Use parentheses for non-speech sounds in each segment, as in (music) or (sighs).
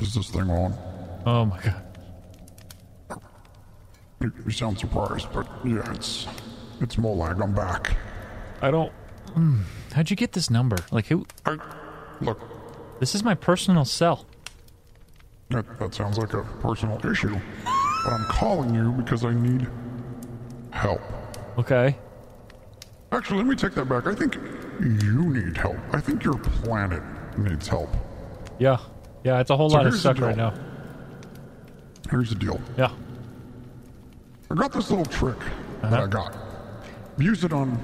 Is this thing on? Oh my god. You, you sound surprised, but yeah, it's it's Molag. I'm back. I don't. Mm, how'd you get this number? Like who? I, look, This is my personal cell. that, that sounds like a personal issue, but I'm calling you because I need help. Okay. Actually, let me take that back. I think you need help. I think your planet needs help. Yeah. Yeah. It's a whole So lot of stuff right now. Here's the deal. Yeah. I got this little trick that Uh-huh. I got. Used it on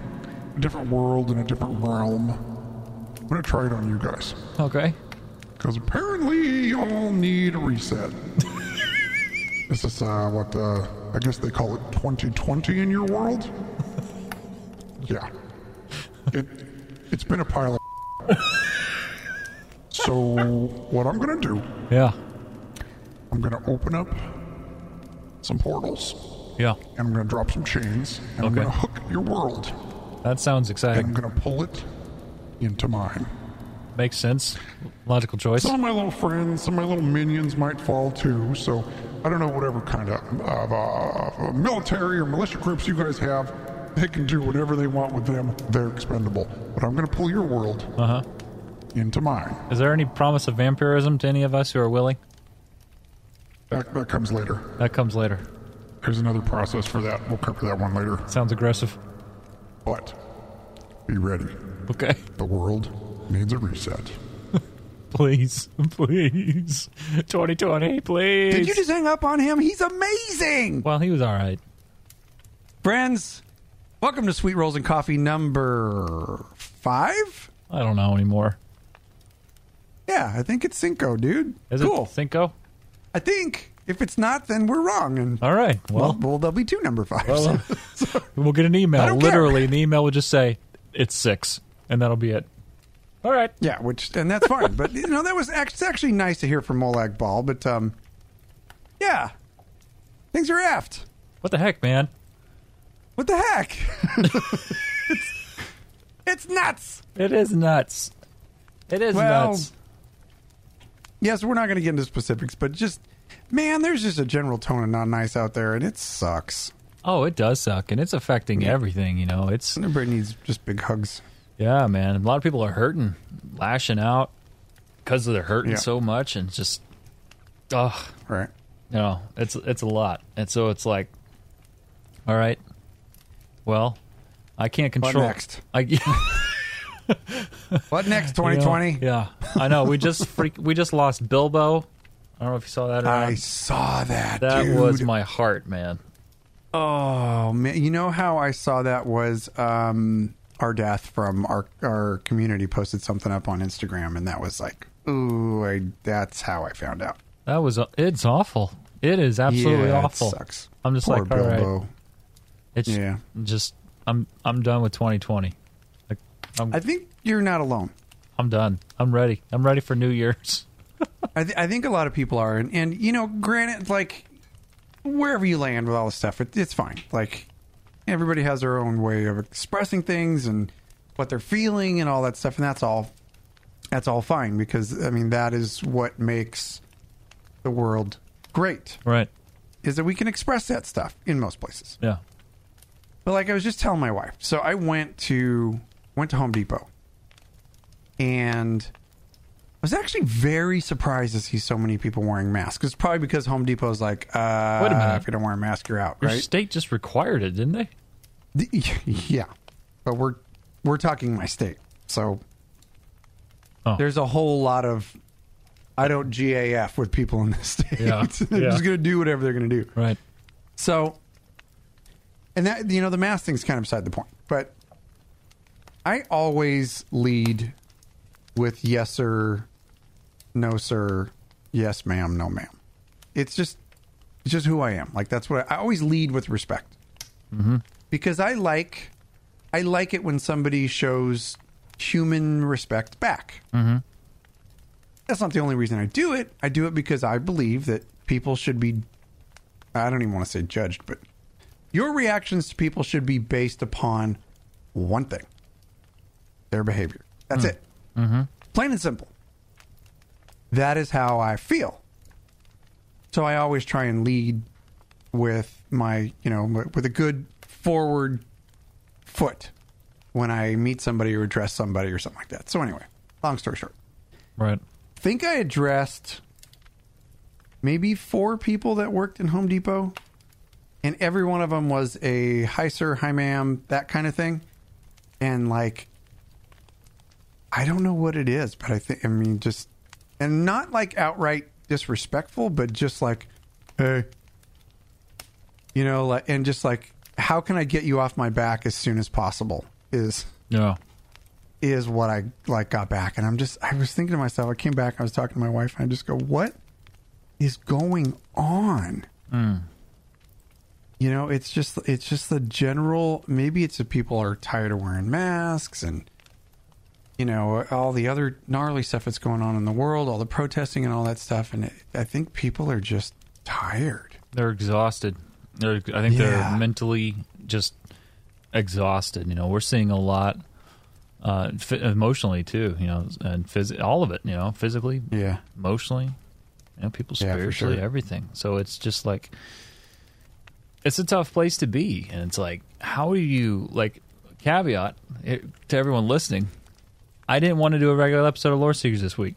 a different world in a different realm. I'm gonna try it on you guys. Okay. Because apparently you all need a reset. (laughs) this is uh, what uh, I guess they call it 2020 in your world. Yeah. It it's been a pile of. (laughs) so what I'm gonna do? Yeah. I'm gonna open up some portals Yeah. and I'm gonna drop some chains and I'm gonna hook your world That sounds and I'm gonna pull it into mine. Makes sense. Logical choice. Some of my little friends, some of my little minions might fall too. So I don't know whatever kind of, of, uh, of military or militia groups you guys have. They can do whatever they want with them. They're expendable. But I'm going to pull your world Uh huh. into mine. Is there any promise of vampirism to any of us who are willing? That, that comes later. That comes later. There's another process for that. We'll cover that one later. Sounds aggressive. But be ready. Okay. The world needs a reset. (laughs) Please. Please. 2020, please. Did you just hang up on him? He's amazing. Well, he was all right. Friends, welcome to Sweet Rolls and Coffee number five. I don't know anymore. Yeah, I think it's Cinco, dude. Is cool. it Cinco? I think if it's not, then we're wrong. And All right. well, Well, well, there'll be two number fives. well, uh, (laughs) (laughs) we'll get an email. care. Literally, and the email will just say it's six, and that'll be it. All right. yeah, which and that's fine. but you know that was act- it's actually nice to hear from Molag Bal. But um, yeah, things are aft. What the heck, man? What the heck? (laughs) it's, it's nuts. It is nuts. It is Well, nuts. Yes, we're not going to get into specifics, but just man, there's just a general tone of not nice out there, and it sucks. Oh, it does suck, and it's affecting everything. You know, it's Everybody needs just big hugs. yeah, man. A lot of people are hurting, lashing out because they're hurting Yeah. so much, and just, oh, Right. you know, it's it's a lot, and so it's like, all right, well, I can't What control. next? I, (laughs) What next? know, 2020. yeah, I know. We just freak. We just lost Bilbo. I don't know if you saw that. Or I not. saw that. That dude. was my heart, man. Oh man, you know how I saw that was um, our death from our our community posted something up on Instagram, and that was like, ooh, I, that's how I found out. That was. It's awful. It is absolutely yeah, awful. It sucks. I'm just Poor like, all right. It's Yeah. just I'm I'm done with 2020. Like I'm I think you're not alone. I'm done. I'm ready. I'm ready for New Year's. (laughs) I, th- I think a lot of people are, and, and you know, granted, like wherever you land with all this stuff, it, it's fine. Like everybody has their own way of expressing things and what they're feeling and all that stuff, and that's all. That's all fine because I mean that is what makes the world great. Right. Is that we can express that stuff in most places. Yeah. But like I was just telling my wife, so I went to went to Home Depot, and I was actually very surprised to see so many people wearing masks. It's probably because Home Depot is like, uh, Wait a minute. if you don't wear a mask, you're out, Your right? state just required it, didn't they? The- (laughs) yeah, but we're we're talking my state, so Oh. there's a whole lot of I don't GAF with people in this (laughs) state. Yeah, (laughs) they're yeah. just gonna do whatever they're gonna do. Right. So, and that you know the mask thing's kind of beside the point, but I always lead with yes sir, no sir, yes ma'am, no ma'am. It's just it's just who I am. Like that's what I, I always lead with respect Mm-hmm. because I like I like it when somebody shows human respect back. Mm-hmm. That's not the only reason I do it. I do it because I believe that people should be I don't even want to say judged, but your reactions to people should be based upon one thing. Their behavior. That's it. Mm-hmm. Plain and simple. That is how I feel. So I always try and lead with my, you know, with a good forward foot when I meet somebody or address somebody or something like that. So anyway, long story short, Right. think I addressed maybe four people that worked in Home Depot, and every one of them was a hi sir, hi ma'am, that kind of thing. And like, I don't know what it is, but I think I mean just, and not like outright disrespectful, but just like, hey, you know, like, and just like, how can I get you off my back as soon as possible? Is Yeah. is what I like got back, and I'm just I was thinking to myself. I came back. I was talking to my wife, and I just go, "What is going on?" Mm. You know, it's just it's just the general. Maybe it's that people are tired of wearing masks, and you know all the other gnarly stuff that's going on in the world, all the protesting and all that stuff. And it, I think people are just tired. They're exhausted. They're, I think Yeah. they're mentally just exhausted. You know, we're seeing a lot uh, f- emotionally too. You know, and phys- all of it. You know, physically, Yeah, emotionally, you know, people Yeah, spiritually, sure. everything. So it's just like it's a tough place to be, and it's like, how do you like? Caveat eh, to everyone listening: I didn't want to do a regular episode of Lore Seekers this week.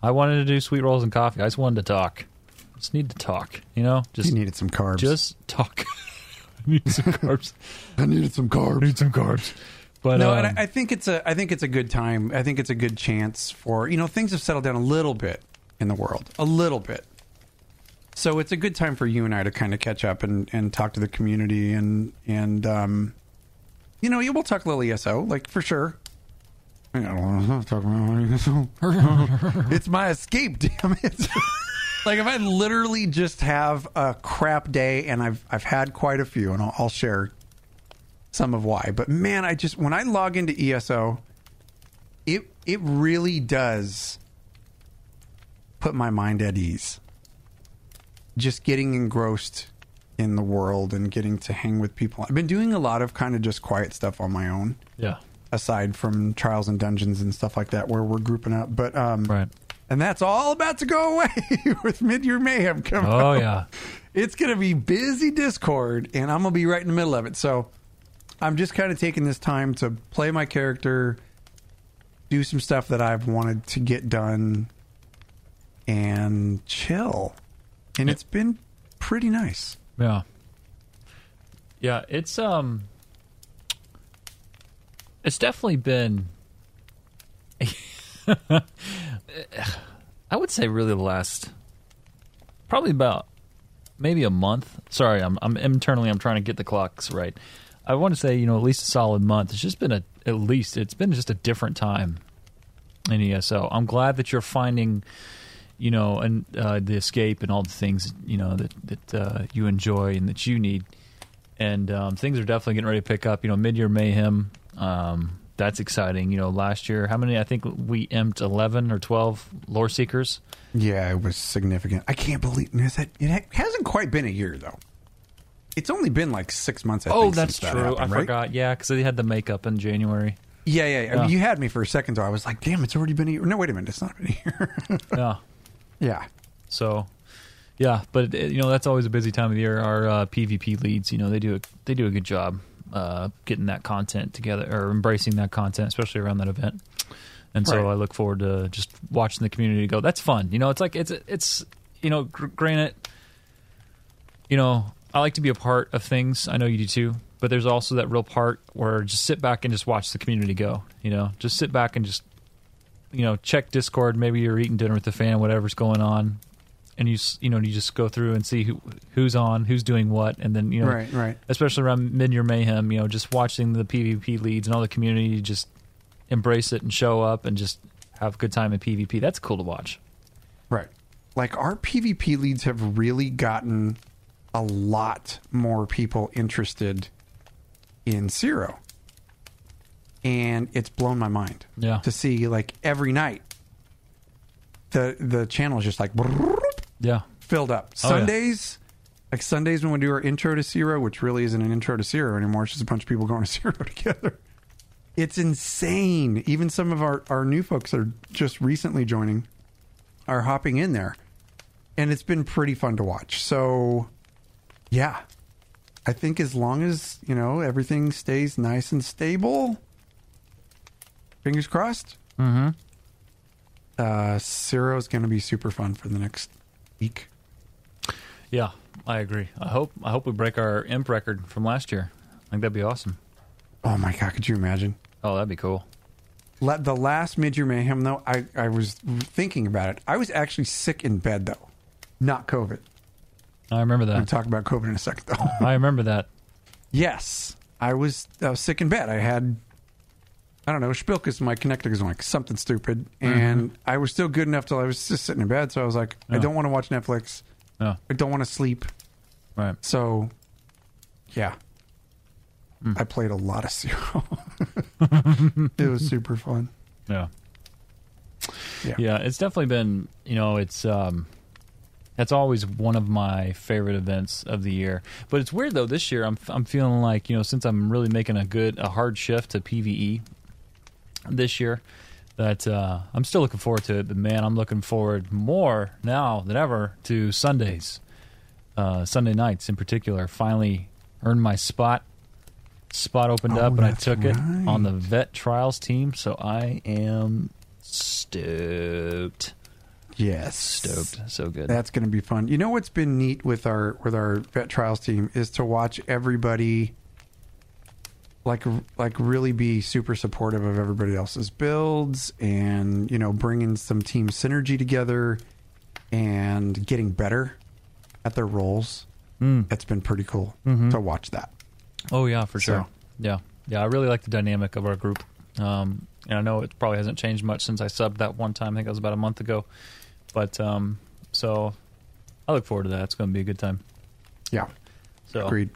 I wanted to do sweet rolls and coffee. I just wanted to talk. Just need to talk. You know, just you needed some carbs. just talk. (laughs) I need some carbs. (laughs) I needed some carbs. I need some carbs. But no, um, and I, I think it's a I think it's a good time. I think it's a good chance for you know things have settled down a little bit in the world, a little bit. So it's a good time for you and I to kind of catch up and, and talk to the community and and um, you know, yeah, we'll talk a little ESO like for sure. I don't want to talk about ESO. (laughs) it's my escape, damn it. (laughs) like if I literally just have a crap day, and I've I've had quite a few, and I'll, I'll share some of why. But man, I just when I log into ESO, it it really does put my mind at ease. Just getting engrossed in the world and getting to hang with people. I've been doing a lot of kind of just quiet stuff on my own, yeah, aside from trials and dungeons and stuff like that, where we're grouping up. But um, right. and that's all about to go away (laughs) with Mid Year Mayhem coming. Oh out. yeah, It's going to be busy Discord, and I'm going to be right in the middle of it. So I'm just kind of taking this time to play my character, do some stuff that I've wanted to get done, and chill. And it's been pretty nice. yeah, yeah. It's um, it's definitely been. (laughs) I would say really the last, probably about maybe a month. Sorry, I'm I'm internally I'm trying to get the clocks right. I want to say you know at least a solid month. It's just been a at least it's been just a different time in ESO. I'm glad that you're finding you know, and uh, the escape and all the things you know that that uh, you enjoy and that you need. And um, things are definitely getting ready to pick up. You know, mid-year mayhem. Um, that's exciting. You know, last year, how many? I think we emped eleven or twelve lore seekers. Yeah, it was significant. I can't believe that it hasn't quite been a year though. It's only been like six months. I oh, think, that's true. that happened, I right? forgot. Yeah, because they had the makeup in January. Yeah, yeah. yeah. Yeah. You had me for a second, though. I was like, "Damn, it's already been a year." No, wait a minute, it's not been a year. (laughs) yeah. Yeah, So, yeah, but you know that's always a busy time of the year. Our uh, PvP leads, you know, they do a, they do a good job uh, getting that content together or embracing that content, especially around that event. And so Right. I look forward to just watching the community go. That's fun, you know. It's like it's it's you know, gr- granted, you know, I like to be a part of things. I know you do too. But there's also that real part where just sit back and just watch the community go. You know, just sit back and just you know check Discord. Maybe you're eating dinner with the fan, whatever's going on, and you you know you just go through and see who who's on, who's doing what, and then you know right, right. especially around mid year mayhem. You know, just watching the PvP leads and all the community just embrace it and show up and just have a good time in PvP. That's cool to watch. Right. Like our PvP leads have really gotten a lot more people interested in Cyro. And it's blown my mind Yeah. to see like every night the the channel is just like Yeah. filled up. Oh, yeah. Sundays like Sundays when we do our intro to Cyro, which really isn't an intro to Cyro anymore, it's just a bunch of people going to (laughs) Cyro together. It's insane. Even some of our, our new folks that are just recently joining are hopping in there. And it's been pretty fun to watch. So, yeah. I think as long as, you know, everything stays nice and stable, fingers crossed. Mm-hmm. Uh, Cyro's going to be super fun for the next week. Yeah, I agree. I hope I hope we break our imp record from last year. I think that'd be awesome. Oh my God, could you imagine? Oh, that'd be cool. Let the last Mid-Year Mayhem, though, I, I was thinking about it. I was actually sick in bed, though. Not COVID. I remember that. We'll talk about COVID in a second, though. I remember that. (laughs) yes, I was, I was sick in bed. I had, I don't know, Spilkus, my connector is like something stupid. And I was still good enough till I was just sitting in bed. So I was like, I don't want to watch Netflix. I don't want to sleep. right. So, yeah. I played a lot of (laughs) Cyro. (laughs) it was super fun. Yeah. Yeah. Yeah, it's definitely been, you know, it's um that's always one of my favorite events of the year. But it's weird though this year I'm I'm feeling like, you know, since I'm really making a good a hard shift to PvE this year that uh I'm still looking forward to it, but man, I'm looking forward more now than ever to Sundays. Uh Sunday nights in particular. Finally earned my spot. Spot opened Oh, up and I took it on the vet trials team, so I am stoked. Yes. Stoked. So good. That's going to be fun. You know what's been neat with our with our vet trials team is to watch everybody like like really be super supportive of everybody else's builds and you know bringing some team synergy together and getting better at their roles. Mm. It's been pretty cool Mhm. to watch that. Oh yeah, for sure. So- Yeah, yeah. I really like the dynamic of our group, um, and I know it probably hasn't changed much since I subbed that one time. I think it was about a month ago, but um, so I look forward to that. It's going to be a good time. Yeah, So agreed.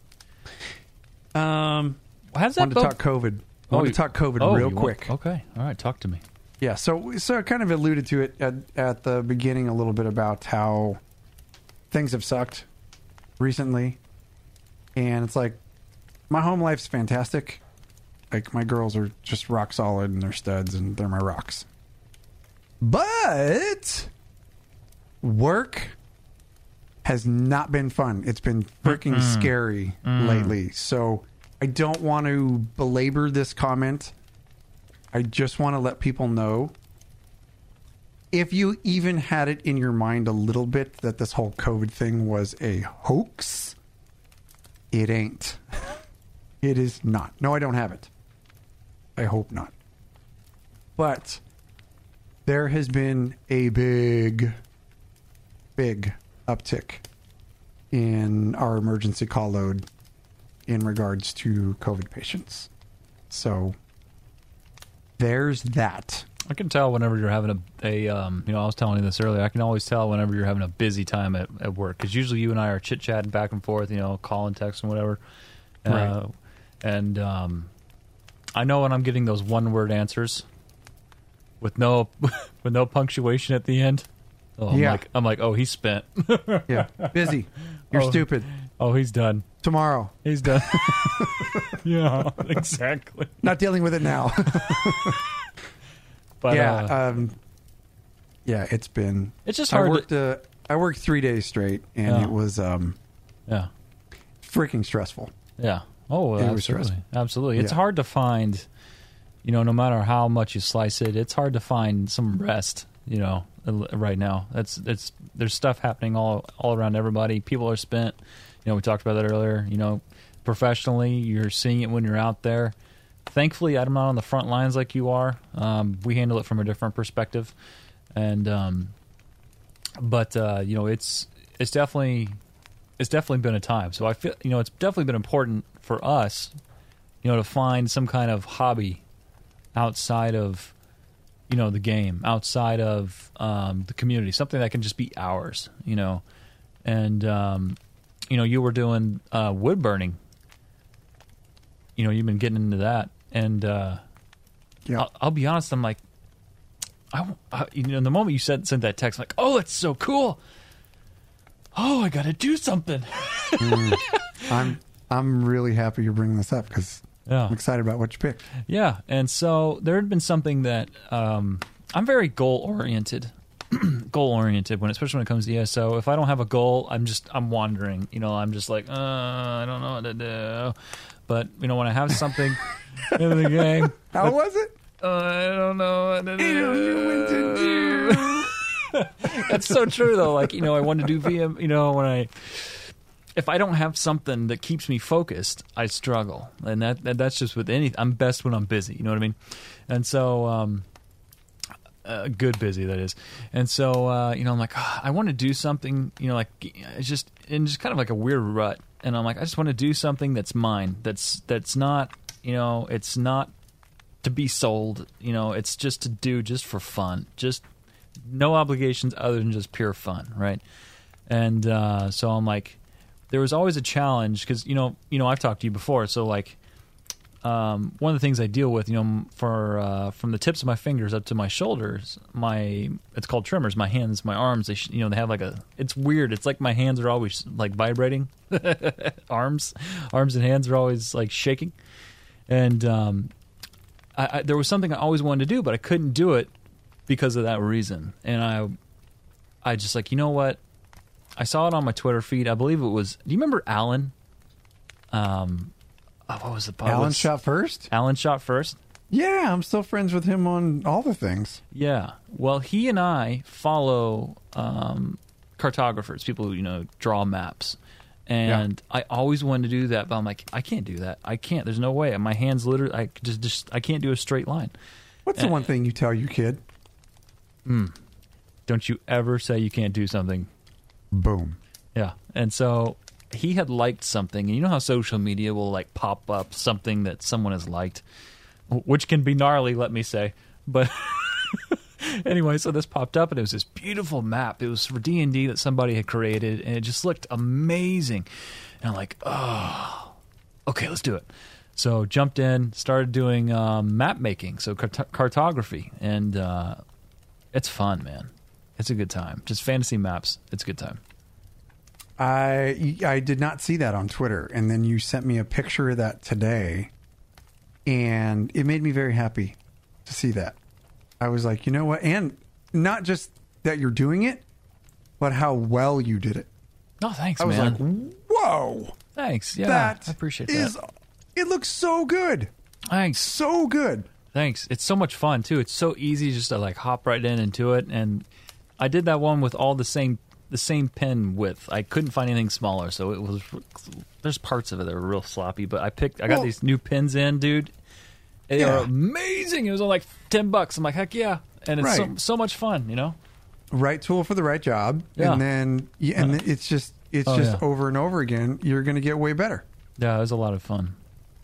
Um, How does that wanted to talk COVID. Oh, want to talk COVID oh, real you want- quick. okay, all right. Talk to me. Yeah, so so I kind of alluded to it at at the beginning a little bit about how things have sucked recently, and it's like my home life's fantastic. Like my girls are just rock solid and they're studs and they're my rocks. But work has not been fun. It's been freaking scary mm. lately. So I don't want to belabor this comment. I just want to let people know if you even had it in your mind a little bit that this whole COVID thing was a hoax, it ain't. It is not. No, I don't have it. I hope not. But there has been a big, big uptick in our emergency call load in regards to COVID patients. So there's that. I can tell whenever you're having a, a um, you know, I was telling you this earlier. I can always tell whenever you're having a busy time at, at work because usually you and I are chit chatting back and forth, you know, calling, texting, whatever. Uh, Right. and um, I know when I'm getting those one word answers with no (laughs) with no punctuation at the end. Oh, I'm Yeah. like I'm like, oh, he's spent. (laughs) Yeah. Busy. You're Oh. stupid. Oh, he's done. Tomorrow. He's done. (laughs) yeah, exactly. Not dealing with it now. (laughs) But yeah. uh, um, yeah, it's been. it's just I hard. worked. to, Uh, I worked three days straight, and Yeah. it was um, yeah. freaking stressful. Yeah. Oh, It absolutely. stressful. Absolutely. It's Yeah. hard to find, you know, no matter how much you slice it, it's hard to find some rest, you know, right now. That's it's there's stuff happening all all around everybody. People are spent. Know, we talked about that earlier, you know, professionally, you're seeing it when you're out there. Thankfully, I'm not on the front lines like you are. Um, we handle it from a different perspective. And um but uh, you know, it's it's definitely it's definitely been a time. So I feel you know it's definitely been important for us, you know, to find some kind of hobby outside of you know the game, outside of um, the community, something that can just be ours, you know. And um, you know, you were doing uh, wood burning. You know, you've been getting into that, and uh, Yeah. I'll, I'll be honest. I'm like, I, I, you know, the moment you said sent that text, I'm like, oh, that's so cool. Oh, I got to do something. (laughs) I'm I'm really happy you're bringing this up because Yeah. I'm excited about what you picked. Yeah, and so there had been something that um, I'm very goal oriented, (clears throat) goal oriented when especially when it comes to ESO. If I don't have a goal, I'm just I'm wandering. You know, I'm just like uh, I don't know what to do. But you know, when I have something (laughs) in the game, How was it? uh, I don't know what to do. You knew what to do. (laughs) That's so true though. Like you know, I want to do VM. You know, when I if I don't have something that keeps me focused, I struggle, and that, that that's just with anything. I'm best when I'm busy. You know what I mean? And so, um, uh, good busy that is. And so, uh, you know, I'm like, "Ah, I want to do something. You know, like it's just in just kind of like a weird rut. And I'm like, I just want to do something that's mine. That's that's not. You know, it's not to be sold. You know, it's just to do just for fun. Just no obligations other than just pure fun, right? And uh, so I'm like, there was always a challenge because you know, you know, I've talked to you before. So like, um, one of the things I deal with, you know, for uh, from the tips of my fingers up to my shoulders, my it's called tremors. My hands, my arms, they sh- you know, they have like a. It's weird. It's like my hands are always like vibrating. (laughs) arms, arms and hands are always like shaking, and um, I, I, there was something I always wanted to do, but I couldn't do it because of that reason. And I, I just like, you know what? I saw it on my Twitter feed. I believe it was. Do you remember Alan? Um, oh, what was the Alan what's- shot first? Alan shot first. Yeah, I'm still friends with him on all the things. Yeah. Well, he and I follow um, cartographers, people who you know draw maps, and I always wanted to do that, but I'm like, I can't do that. I can't. There's no way. My hands literally, I just, just, I can't do a straight line. What's the one thing you tell your kid? Don't you ever say you can't do something Boom. Yeah. And so he had liked something. And you know how social media will like pop up something that someone has liked, which can be gnarly, let me say. But (laughs) anyway, so this popped up and it was this beautiful map. It was for D&D that somebody had created and it just looked amazing. And I'm like, "Oh, okay, let's do it." So jumped in, started doing um, map making, so cart- cartography, and uh, it's fun, man. It's a good time. Just fantasy maps. It's a good time. I I did not see that on Twitter, and then you sent me a picture of that today, and it made me very happy to see that. I was like, you know what, and not just that you're doing it, but how well you did it. Oh, thanks, I was man. like, whoa, thanks. Yeah, that I appreciate is- that. It looks so good, Thanks. so good. Thanks. It's so much fun too. It's so easy just to like hop right in into it. And I did that one with all the same the same pen width. I couldn't find anything smaller, so it was. There's parts of it that were real sloppy, but I picked. I got Well- these new pins in, dude. They Yeah. are amazing. It was only like ten bucks. I'm like, heck yeah, and it's so, Right. so much fun. You know. Right tool for the right job, Yeah. and then yeah, and it's just it's Oh, just yeah. over and over again. You're going to get way better. Yeah, it was a lot of fun.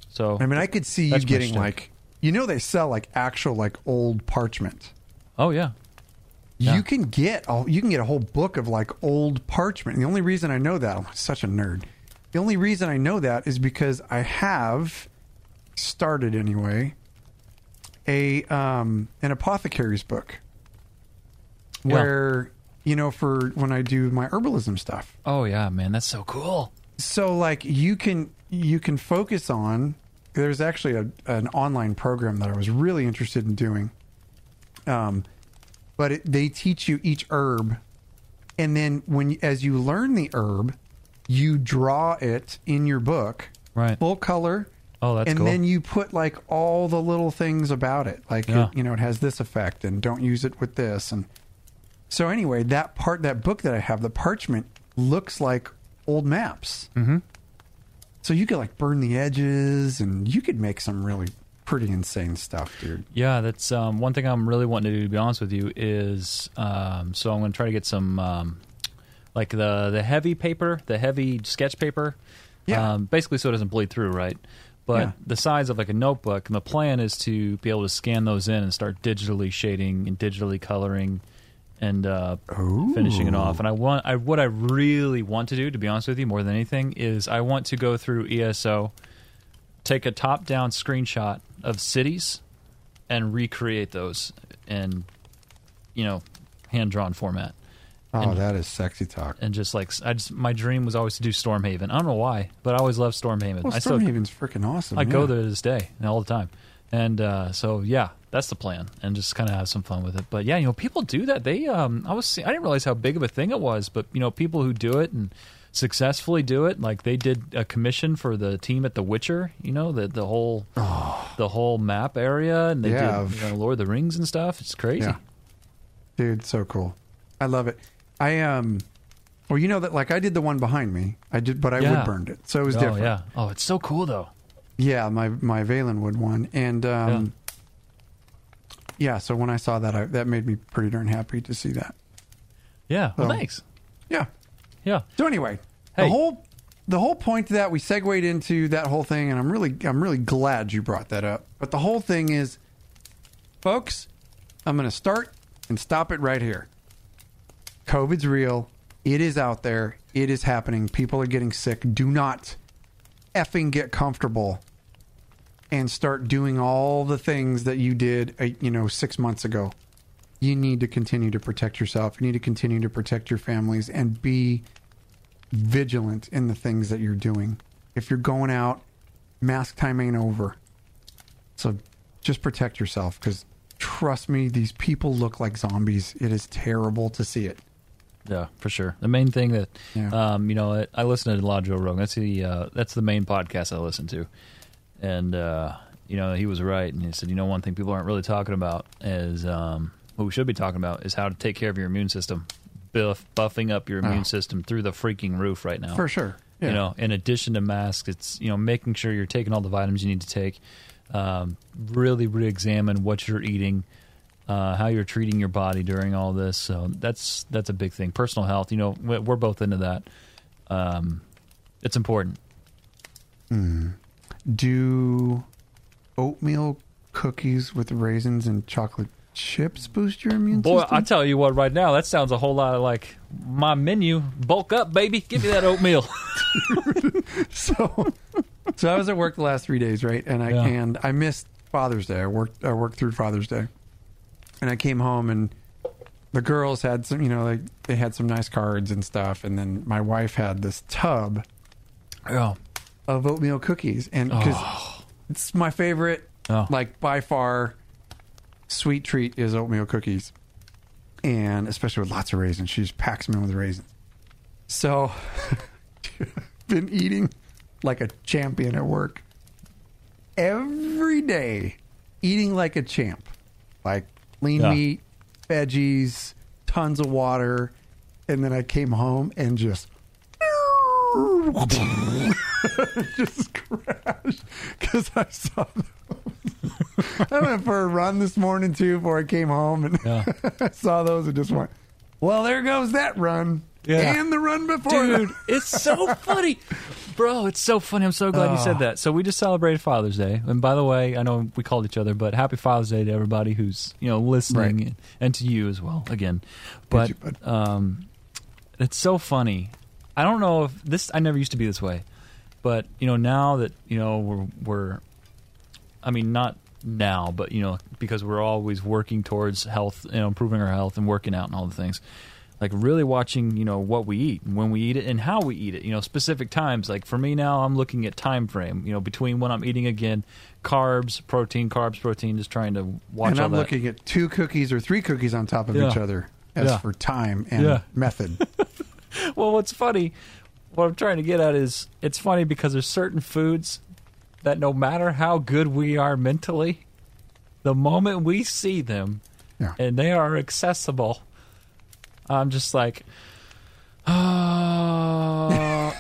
So I mean, I could see you getting like, you know, they sell like actual like old parchment. oh yeah, Yeah. You can get a, you can get a whole book of like old parchment. And the only reason I know that I'm such a nerd. The only reason I know that is because I have started anyway a um an apothecary's book Yeah. where you know for when I do my herbalism stuff. oh yeah, man, that's so cool. so like you can you can focus on there's actually a, an online program that i was really interested in doing um but it, they teach you each herb and then when as you learn the herb you draw it in your book Right. full color Oh, that's and cool. then you put like all the little things about it like Yeah. it, you know it has this effect and don't use it with this and so anyway that part that book that i have the parchment looks like old maps Mm-hmm. so you could like burn the edges and you could make some really pretty insane stuff dude Yeah, that's um, one thing I'm really wanting to do. To be honest with you, is um, so I'm going to try to get some um, like the the heavy paper, the heavy sketch paper. Yeah. Um, basically, so it doesn't bleed through, right? But Yeah. the size of like a notebook, and the plan is to be able to scan those in and start digitally shading and digitally coloring and uh, finishing it off. And I want, I what I really want to do, to be honest with you, more than anything, is I want to go through ESO, take a top-down screenshot of cities, and recreate those in, you know, hand-drawn format. Oh, and, that is sexy talk. and just like I just my dream was always to do Stormhaven. I don't know why, but I always loved Stormhaven. Well, Stormhaven's freaking awesome. I go there to this day and all the time. And uh, so yeah, that's the plan, and just kind of have some fun with it. But yeah, you know, people do that. They, um, I was, I didn't realize how big of a thing it was. But you know, people who do it and successfully do it, like they did a commission for the team at The Witcher. You know, the the whole the whole map area, and they Oh. Yeah. did you know, Lord of the Rings and stuff. It's crazy. Yeah. Dude, so cool. I love it. I um well you know that like I did the one behind me. I did but I Yeah. wood burned it. So it was oh different. yeah. Oh, it's so cool though. Yeah, my my Valenwood one. And um yeah. so when I saw that I, that made me pretty darn happy to see that. Yeah. Well, Oh. thanks. Yeah. Yeah. So anyway, Hey. the whole the whole point to that we segued into that whole thing, and I'm really I'm really glad you brought that up. But the whole thing is, folks, I'm going to start and stop it right here. COVID's real. It is out there. It is happening. People are getting sick. Do not effing get comfortable and start doing all the things that you did, uh, you know, six months ago. You need to continue to protect yourself. You need to continue to protect your families and be vigilant in the things that you're doing. If you're going out, mask time ain't over. So just protect yourself because trust me, these people look like zombies. It is terrible to see it. Yeah, for sure. The main thing that, Yeah. um, you know, I, I listen to a lot of Joe Rogan. That's the uh, that's the main podcast I listen to, and uh, you know, he was right, and he said, you know, one thing people aren't really talking about is um, what we should be talking about is how to take care of your immune system, buff, buffing up your immune Oh. system through the freaking roof right now. For sure. Yeah. You know, in addition to masks, it's you know making sure you're taking all the vitamins you need to take. Um, really, re-examine what you're eating, uh, how you're treating your body during all this. So that's that's a big thing. Personal health. You know, we- we're both into that. Um, it's important. Do oatmeal cookies with raisins and chocolate chips boost your immune Boy, system? I tell you what, right now that sounds a whole lot like my menu. Bulk up, baby. Give me that oatmeal. (laughs) so so I was at work the last three days, right? And I Yeah. and I missed Father's Day. I worked I worked through Father's Day, and I came home and the girls had some, you know, like they had some nice cards and stuff, and then my wife had this tub yeah. of oatmeal cookies, and oh. because it's my favorite, Oh. like by far, sweet treat is oatmeal cookies, and especially with lots of raisins. She just packs them in with raisins. So, (laughs) been eating like a champion at work every day, eating like a champ, like lean Yeah. meat, veggies, tons of water, and then I came home and just. (laughs) just crashed because I saw those. (laughs) I went for a run this morning too before I came home and Yeah. (laughs) Saw those and just went, well, there goes that run. Yeah. And the run before Dude, (laughs) it's so funny. Bro, it's so funny. I'm so glad you said that. So we just celebrated Father's Day. And by the way, I know we called each other, but happy Father's Day to everybody who's, you know, listening Right. and, and to you as well again. But you, bud. um it's so funny. I don't know if this I never used to be this way. But, you know, now that, you know, we're we're I mean, not now, but you know, because we're always working towards health, you know, improving our health and working out and all the things. Like really watching, you know, what we eat when we eat it and how we eat it. You know, specific times. Like for me now, I'm looking at time frame. You know, between when I'm eating again, carbs, protein, carbs, protein. Just trying to watch and I'm that. looking at two cookies or three cookies on top of Yeah. each other as Yeah. for time and Yeah. method. (laughs) well, what's funny, what I'm trying to get at is it's funny because there's certain foods that no matter how good we are mentally, the moment we see them Yeah. and they are accessible, I'm just like, oh,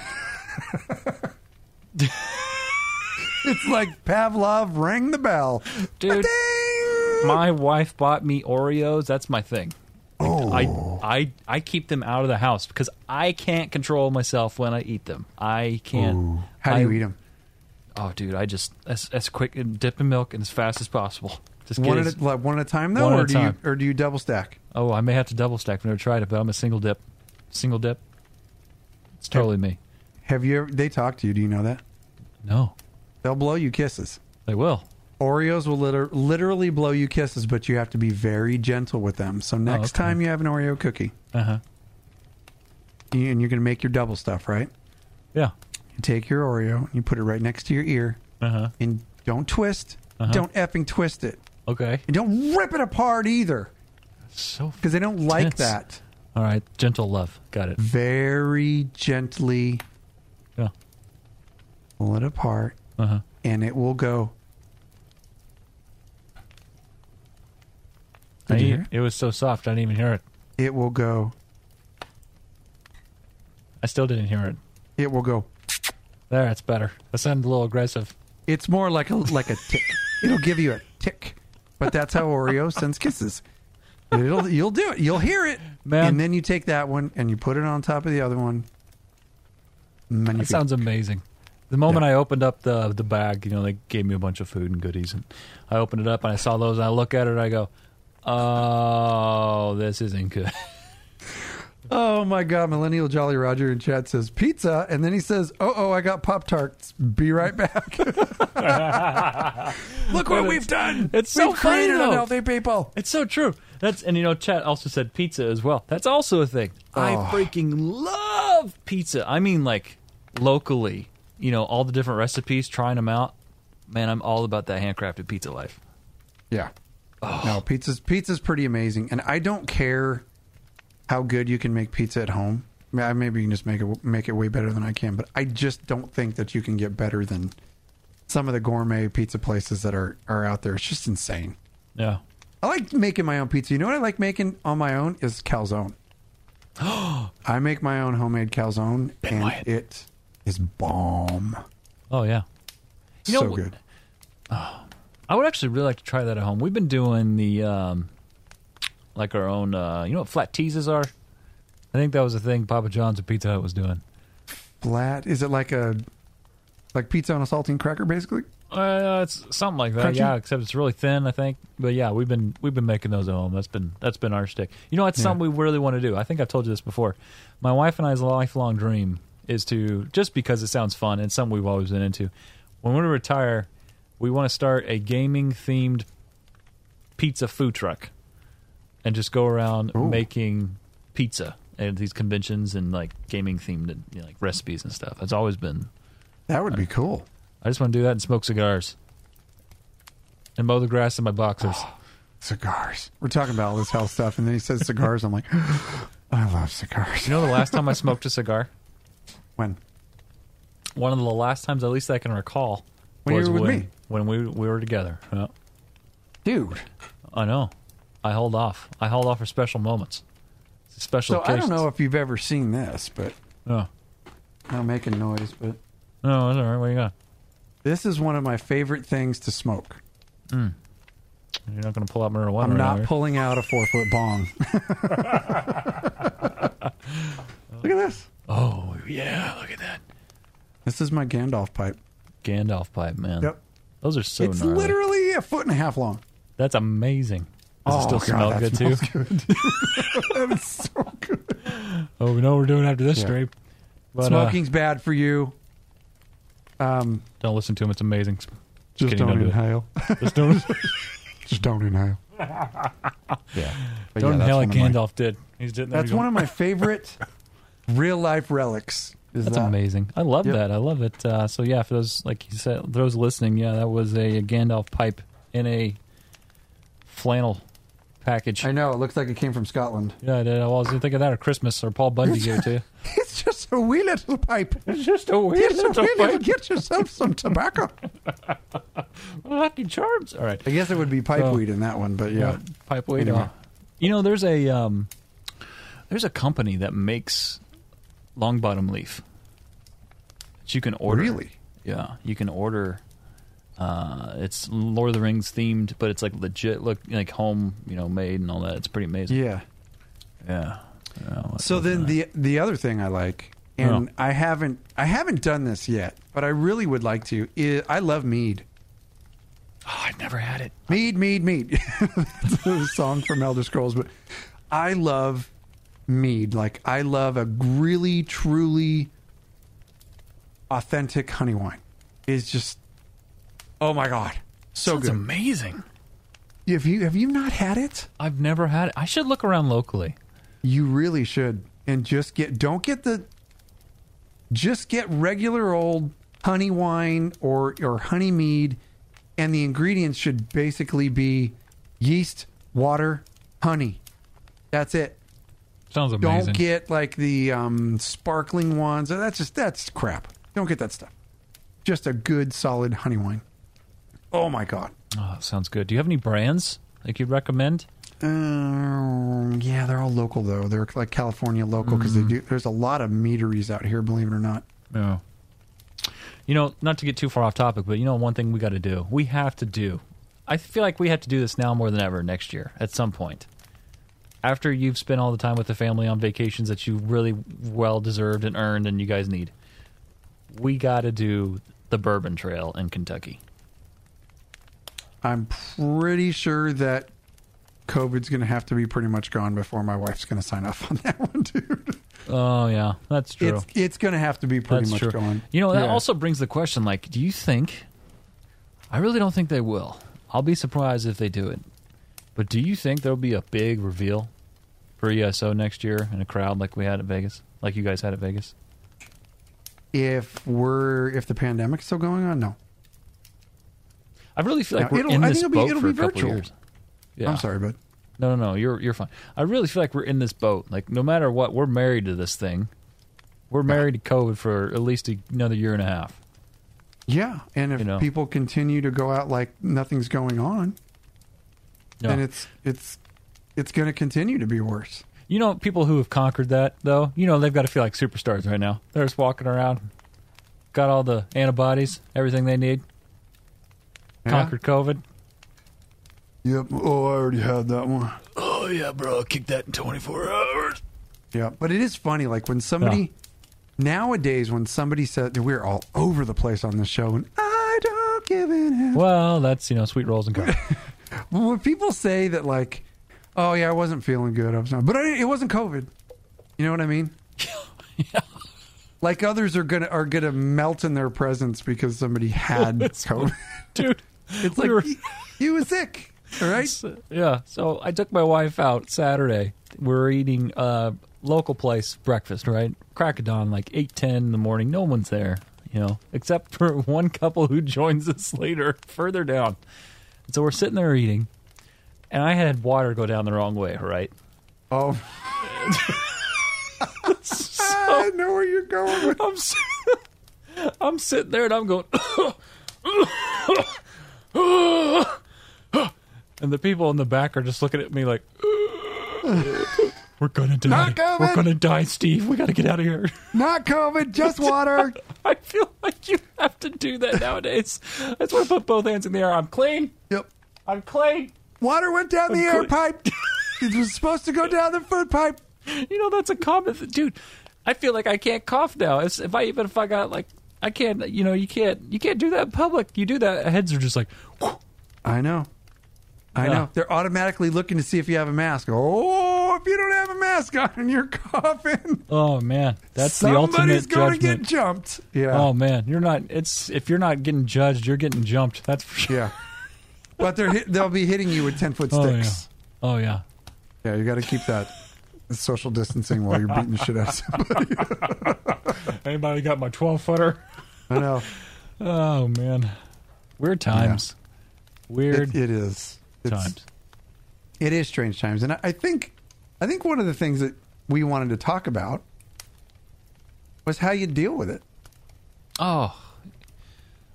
it's like Pavlov rang the bell. dude. Ding! My wife bought me Oreos. That's my thing. Oh. I, I I keep them out of the house because I can't control myself when I eat them. I can't. Ooh. How do you I- eat them? Oh, dude, I just as as quick and dip in milk and as fast as possible. Just One at, a, like, one at a time though, One at or a do time. you or do you double stack? oh, I may have to double stack. I've never tried it, but I'm a single dip. Single dip. It's totally me. Have you ever? They talk to you. Do you know that? No, They'll blow you kisses. they will. Oreos will liter- literally blow you kisses, but you have to be very gentle with them. So next okay. time you have an Oreo cookie, Uh huh. and you're going to make your double stuff, right? Yeah. You take your Oreo, and you put it right next to your ear, Uh huh. and don't twist. Uh-huh. Don't effing twist it. Okay. And don't rip it apart either, So. because they don't like Tense. that. All right. Gentle love. Got it. Very gently Yeah. pull it apart, Uh huh. and it will go. I Did you didn't- hear It was so soft. I didn't even hear it. It will go. I still didn't hear it. It will go. There, it's better. That sounded a little aggressive. It's more like a like a tick. It'll give you a tick, but that's how Oreo sends kisses. It'll you'll do it. You'll hear it, Man. and then you take that one and you put it on top of the other one. That sounds amazing. The moment Yeah. I opened up the the bag, you know, they gave me a bunch of food and goodies, and I opened it up and I saw those, and I look at it, and I go, "Oh, this isn't good." (laughs) Oh my God! Millennial Jolly Roger in chat says pizza, and then he says, "Oh, oh, I got Pop Tarts. Be right back." (laughs) Look what we've done. It's so we've funny, created though. unhealthy people. It's so true. That's and you know, Chat also said pizza as well. That's also a thing. I Oh. freaking love pizza. I mean, like locally, you know, all the different recipes, trying them out. Man, I'm all about that handcrafted pizza life. Yeah. Oh. No, pizza's pizza's pretty amazing, and I don't care how good you can make pizza at home. Maybe you can just make it make it way better than I can, but I just don't think that you can get better than some of the gourmet pizza places that are are out there. It's just insane. Yeah. I like making my own pizza. You know what I like making on my own is calzone. (gasps) I make my own homemade calzone, and Wyatt. it is bomb. Oh yeah. You so what- good. (sighs) I would actually really like to try that at home. We've been doing the um, like our own. Uh, you know what flat teases are? I think that was a thing Papa John's at Pizza Hut was doing. Flat? Is it like a like pizza on a saltine cracker, basically? Uh, it's something like that, Crunchy? yeah. Except it's really thin, I think. But yeah, we've been we've been making those at home. That's been that's been our stick. You know, it's Yeah. something we really want to do. I think I've told you this before. My wife and I's lifelong dream is to just because it sounds fun and something we've always been into. When we retire, we want to start a gaming themed pizza food truck and just go around Ooh. making pizza at these conventions and like gaming themed you know, like recipes and stuff. It's always been That would be cool. I just want to do that and smoke cigars. And mow the grass in my boxers. (gasps) Cigars. We're talking about all this health stuff, and then he says cigars. I'm like, (gasps) I love cigars. You know the last time I smoked a cigar? When? One of the last times, at least I can recall, When you were with when, me. when we we were together. Yeah. Dude. I know. I hold off. I hold off for special moments. Special So I don't know if you've ever seen this, but no, I'm making noise, but No, that's all right. What you got? this is one of my favorite things to smoke. Hmm. You're not going to pull out marijuana. I'm right not pulling out a four foot bong. (laughs) Look at this. Oh, yeah. Look at that. This is my Gandalf pipe. Gandalf pipe, man. Yep. Those are so it's gnarly. literally a foot and a half long. That's amazing. Does it still God, smell that good, too? good. (laughs) that is so good. Oh, we know what we're doing after this Yeah. stream. But, uh, Smoking's bad for you. Um, don't listen to him. It's amazing. just kidding, don't, don't do inhale. (laughs) Just don't, (laughs) just don't inhale. yeah. But don't yeah, that's inhale like one of my- Gandalf did. He's doing That's one of my favorite real life relics. Is That's that. amazing. I love Yep. that. I love it. Uh, so yeah, for those like you said, those listening, yeah, that was a, Gandalf pipe in a flannel package. I know. It looks like it came from Scotland. yeah, I did. I was thinking of that or Christmas or Paul Bundy gave it to you. (laughs) It's just a wee little pipe. It's just a weird It's a wee little. Pipe. Get yourself some tobacco. (laughs) lucky charms. All right, I guess it would be pipe So- weed in that one, but yeah. pipe weight. Anyway. uh, You know, there's a um, there's a company that makes long bottom leaf that you can order. Really? Yeah, you can order. Uh, it's Lord of the Rings themed, but it's like legit, look like home, you know, made and all that. It's pretty amazing. Yeah. Yeah. Yeah, So then the the other thing I like, and Oh. I haven't I haven't done this yet, but I really would like to. Is, I love mead. oh, I've never had it. Mead, mead, mead. (laughs) That's a song from Elder Scrolls, but I love mead. Like I love a really, truly authentic honey wine. It's just, oh my god, so Sounds good. amazing. Have you have you not had it? I've never had it. I should look around locally. You really should. and just get don't get the just get regular old honey wine or or honey mead and the ingredients should basically be yeast, water, honey. That's it. Sounds amazing. Don't get like the um, sparkling ones. That's just that's crap. Don't get that stuff. Just a good solid honey wine. Oh my god. Oh, sounds good. Do you have any brands like you'd recommend? Um, yeah, they're all local though. They're like California local because they do. There's a lot of meaderies out here, believe it or not. Yeah. You know, not to get too far off topic, but you know, one thing we got to do. We have to do. I feel like we have to do this now more than ever next year at some point. After you've spent all the time with the family on vacations that you really well deserved and earned and you guys need, we got to do the Bourbon Trail in Kentucky. I'm pretty sure that COVID's going to have to be pretty much gone before my wife's going to sign off on (laughs) that one, dude. Oh yeah, that's true. It's it's going to have to be pretty That's much true. gone. You know, that Yeah. also brings the question like, do you think I really don't think they will. I'll be surprised if they do it. But do you think there'll be a big reveal for ESO next year in a crowd like we had at Vegas? Like you guys had at Vegas? if we're if the pandemic's still going on, no. I really feel like No, we're in this think it'll be- boat it'll for be a couple virtual. years. Yeah. I'm sorry, but No, no, no. You're you're fine. I really feel like we're in this boat. Like no matter what, we're married to this thing. We're married to COVID for at least a, another year and a half. yeah. And if You know. people continue to go out like nothing's going on, No. then it's it's it's going to continue to be worse. You know, people who have conquered that, though, you know, they've got to feel like superstars right now. They're just walking around, got all the antibodies, everything they need, Yeah? conquered COVID. Yep. Oh, I already had that one. Oh, yeah, bro, I kick that in 24 hours. Yeah, but it is funny. Like when somebody nowadays, when somebody said we're all over the place on this show, and I don't give an F. Well, that's, you know, sweet rolls and coffee. (laughs) When people say that, like, oh yeah, I wasn't feeling good, I was not, but I, it wasn't COVID. You know what I mean? (laughs) yeah. Like others are gonna are gonna melt in their presence because somebody had (laughs) It's- COVID. Dude, It's like were- he, he was sick, all right? So- yeah. So I took my wife out Saturday. We are eating uh, local place breakfast, right? Crack of dawn, like eight ten in the morning. No one's there, you know, except for (laughs) one couple who joins us later, further down. So we're sitting there eating, and I had water go down the wrong way, right? Oh, (laughs) (laughs) I know where you're going. With. I'm I'm sitting there and I'm going, (coughs) (coughs) (coughs) (gasps) and the people in the back are just looking at me like, (gasps) "We're gonna die. Not coming." We're gonna die, Steve. We got to get out of here." Not COVID, just water. (laughs) I feel like you have to do that nowadays. I just want to put both hands in the air. I'm clean. yep. I'm clean. Water went down the I'm air clean. pipe. (laughs) it was supposed to go down the food pipe. You know that's a common, th- dude. I feel like I can't cough now. If I even if I got like. I can't, you know, you can't, you can't do that in public. You do that, heads are just like, I know. I know. They're automatically looking to see if you have a mask. Oh, if you don't have a mask (laughs) on and you're coughing, Oh man, that's the somebody's ultimate going to judgment. get jumped. Yeah. Oh man, you're not. It's if you're not getting judged, you're getting jumped. That's for sure. Yeah. But they're hit, they'll be hitting you with 10 foot Oh yeah. sticks. Oh yeah. yeah. you got to keep that social distancing while you're beating the shit out of somebody. (laughs) Anybody got my 12 footer? I know. Oh man, weird times. Weird It, it is. It's, times. It is strange times. And I, I think I think one of the things that we wanted to talk about was how you deal with it. Oh,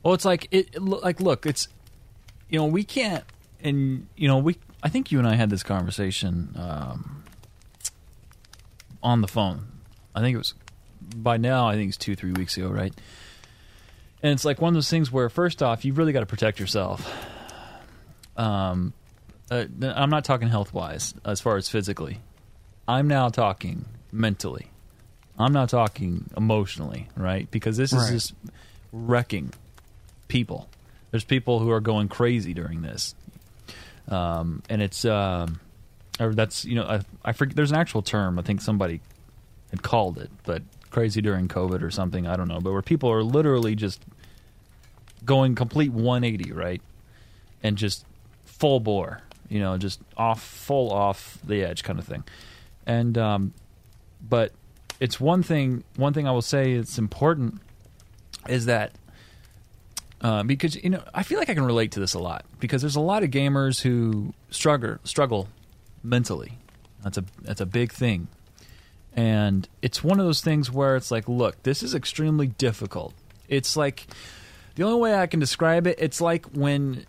well, it's like it. it like, look, it's you know we can't, and you know we. I think you and I had this conversation um, on the phone. I think it was by now. I think it's two, three weeks ago, right? And it's like one of those things where, first off, you really got to protect yourself. Um, uh, I'm not talking health wise as far as physically. I'm now talking mentally. I'm not talking emotionally, right? Because this is Right. just wrecking people. There's people who are going crazy during this, um, and it's um, or that's you know I, I forget. There's an actual term. I think somebody had called it, but crazy during COVID or something. I don't know. But where people are literally just going complete 180, right, and just full bore, you know, just off, full off the edge kind of thing. And um, but it's one thing. One thing I will say it's important is that uh, because you know I feel like I can relate to this a lot because there's a lot of gamers who struggle struggle mentally. That's a that's a big thing, and it's one of those things where it's like, look, this is extremely difficult. It's like the only way I can describe it. It's like when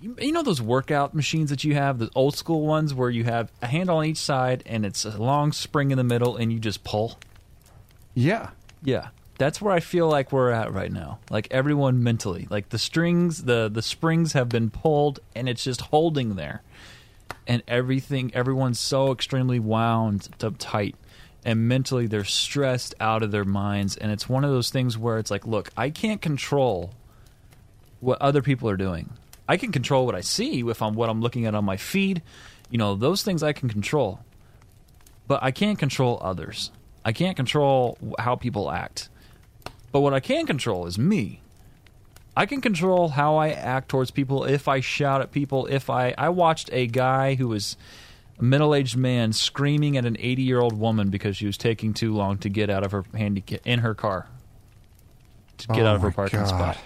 you, know those workout machines that you have, the old school ones where you have a handle on each side and it's a long spring in the middle and you just pull. Yeah. Yeah. That's where I feel like we're at right now. Like everyone mentally. Like the strings, the the springs have been pulled and it's just holding there. And everything everyone's so extremely wound up tight. And mentally they're stressed out of their minds. And it's one of those things where it's like, look, I can't control what other people are doing. I can control what I see if I'm what I'm looking at on my feed. You know, those things I can control. But I can't control others. I can't control how people act. But what I can control is me. I can control how I act towards people if I shout at people, if I I watched a guy who was a middle-aged man screaming at an 80-year-old woman because she was taking too long to get out of her handicap in her car. To get Oh out of oh her parking God. spot.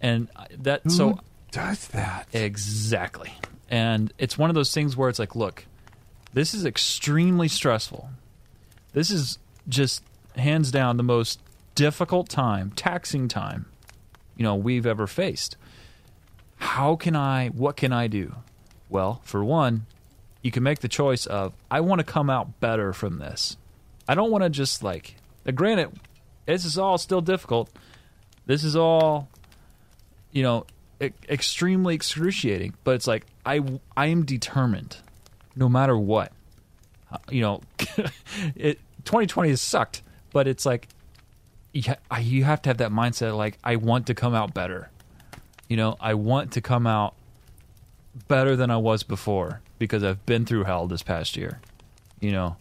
And that Who so does that? Exactly. And it's one of those things where it's like, look, this is extremely stressful. This is just hands down the most difficult time, taxing time, you know, we've ever faced. How can I, what can I do? Well, for one, you can make the choice of, I want to come out better from this. I don't want to just like, granted, this is all still difficult. This is all you know, e- extremely excruciating. But it's like I I am determined, no matter what. Uh, you know, (laughs) it 2020 has sucked, but it's like you, ha- you have to have that mindset. Like I want to come out better. You know, I want to come out better than I was before because I've been through hell this past year. You know,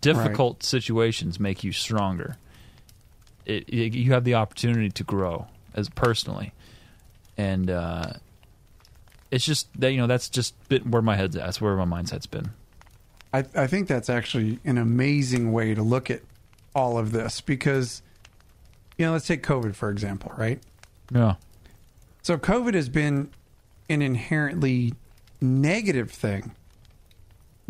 difficult situations make you stronger. It, it, you have the opportunity to grow as personally and uh, it's just that you know that's just been where my head's at. That's where my mindset's been. I, I think that's actually an amazing way to look at all of this because, you know, let's take COVID for example, right? Yeah, So COVID has been an inherently negative thing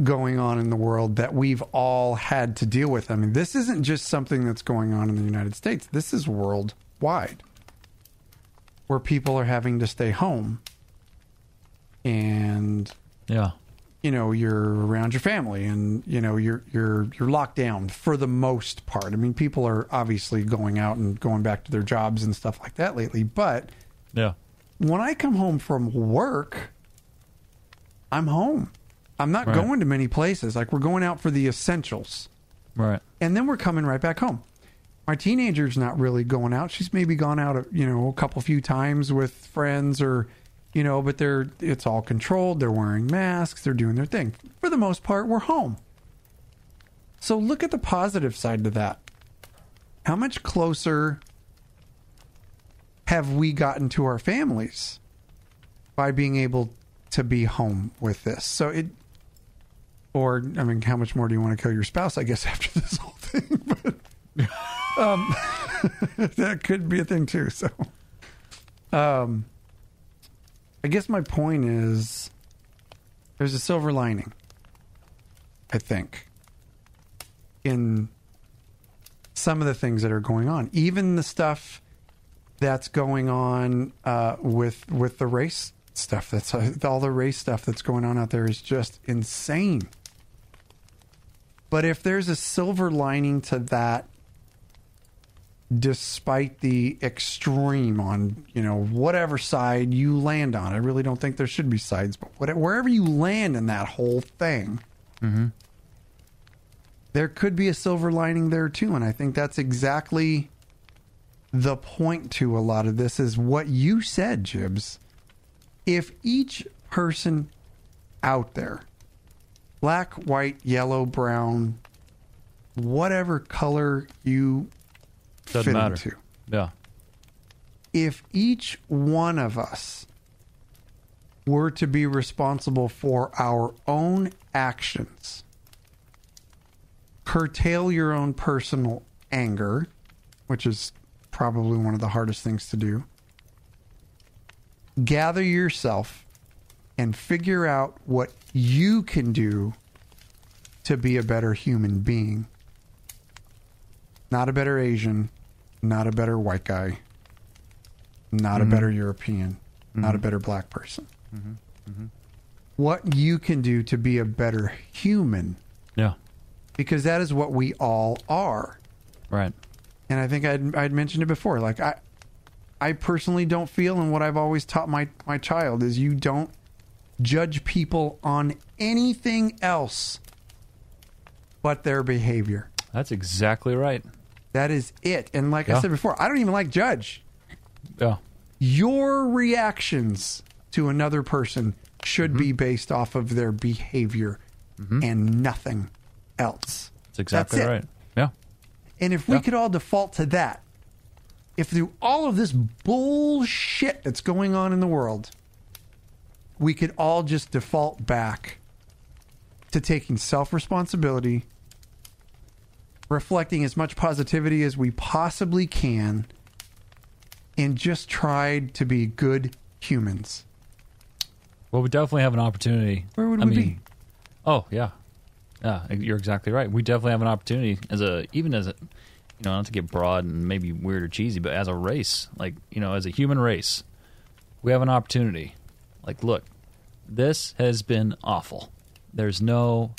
going on in the world that we've all had to deal with. I mean, this isn't just something that's going on in the United States. This is worldwide. Where people are having to stay home and yeah, you know you're around your family and you know you're you're you're locked down for the most part. I mean, people are obviously going out and going back to their jobs and stuff like that lately, but yeah, when I come home from work, I'm home. I'm not Right. going to many places. Like we're going out for the essentials, right, and then we're coming right back home. My teenager's not really going out. She's maybe gone out, you know, a couple few times with friends or, you know, but they're it's all controlled. They're wearing masks. They're doing their thing. For the most part, we're home. So look at the positive side to that. How much closer have we gotten to our families by being able to be home with this? So it, or I mean, how much more do you want to kill your spouse? I guess (laughs) after this whole thing, but um, (laughs) that could be a thing too. So, um, I guess my point is, there's a silver lining. I think in some of the things that are going on, even the stuff that's going on uh, with with the race stuff. That's all the race stuff that's going on out there is just insane. But if there's a silver lining to that, despite the extreme on you know whatever side you land on, I really don't think there should be sides, but whatever, wherever you land in that whole thing, mm-hmm. there could be a silver lining there too, and I think that's exactly the point to a lot of this is what you said, Jibs. If each person out there, black, white, yellow, brown, whatever color you doesn't fit matter. into, Yeah, if each one of us were to be responsible for our own actions, curtail your own personal anger, which is probably one of the hardest things to do. Gather yourself and figure out what you can do to be a better human being. Not a better Asian, not a better white guy, not a mm-hmm. better European, not a mm-hmm. better black person. Mm-hmm. What you can do to be a better human, Yeah. because that is what we all are. Right. And I think I'd, I'd mentioned it before. Like I, I personally don't feel, and what I've always taught my my child is you don't judge people on anything else but their behavior. That's exactly right. That is it. And like I said before, I don't even like judge. Yeah. Your reactions to another person should Mm-hmm. be based off of their behavior and nothing else. That's exactly That's right. Yeah. And if we Yeah. could all default to that, if through all of this bullshit that's going on in the world, we could all just default back to taking self responsibility, reflecting as much positivity as we possibly can, and just tried to be good humans. Well, we definitely have an opportunity. Where would I we mean, be? Oh yeah, yeah. You're exactly right. We definitely have an opportunity as a even as a you know not to get broad and maybe weird or cheesy, but as a race, like you know, as a human race, we have an opportunity. Like, look, this has been awful. There's no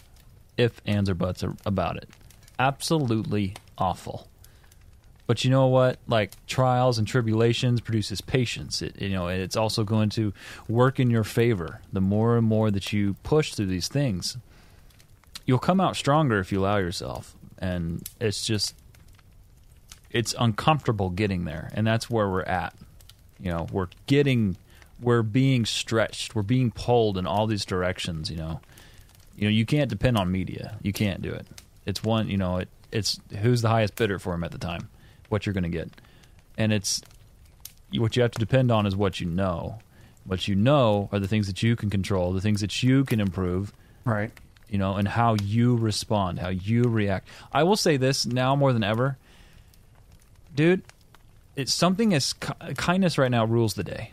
if, ands, or buts about it. Absolutely awful. But you know what? Like trials and tribulations produces patience. It, you know, it's also going to work in your favor. The more and more that you push through these things, you'll come out stronger if you allow yourself. And it's just, it's uncomfortable getting there, and that's where we're at. You know, we're getting, we're being stretched, we're being pulled in all these directions. You know, you know, you can't depend on media. You can't do it. It's one, you know, it, it's who's the highest bidder for him at the time, what you're going to get, and it's what you have to depend on is what you know. What you know are the things that you can control, the things that you can improve, Right. you know, and how you respond, how you react. I will say this now more than ever, dude. It's something as kindness right now rules the day.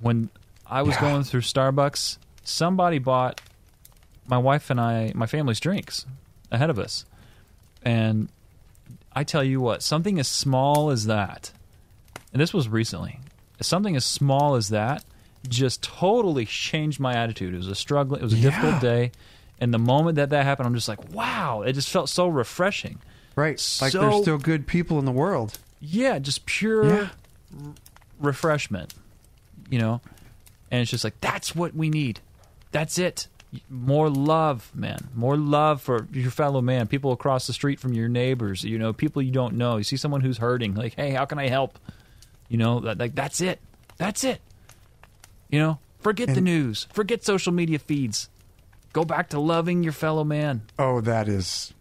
When I was Yeah. going through Starbucks, somebody bought my wife and I, my family's drinks ahead of us, and I tell you what, something as small as that, and this was recently, something as small as that just totally changed my attitude. It was a struggle. It was a Yeah. difficult day, and the moment that that happened, I'm just like, wow! It just felt so refreshing. Right. Like there's still good people in the world. Yeah, just pure Yeah. r- refreshment, you know. And it's just like that's what we need. That's it. More love, man. More love for your fellow man. People across the street from your neighbors. You know, people you don't know. You see someone who's hurting. Like, hey, how can I help? You know, that, like that's it. That's it. You know, forget the news. Forget social media feeds. Go back to loving your fellow man. Oh, that is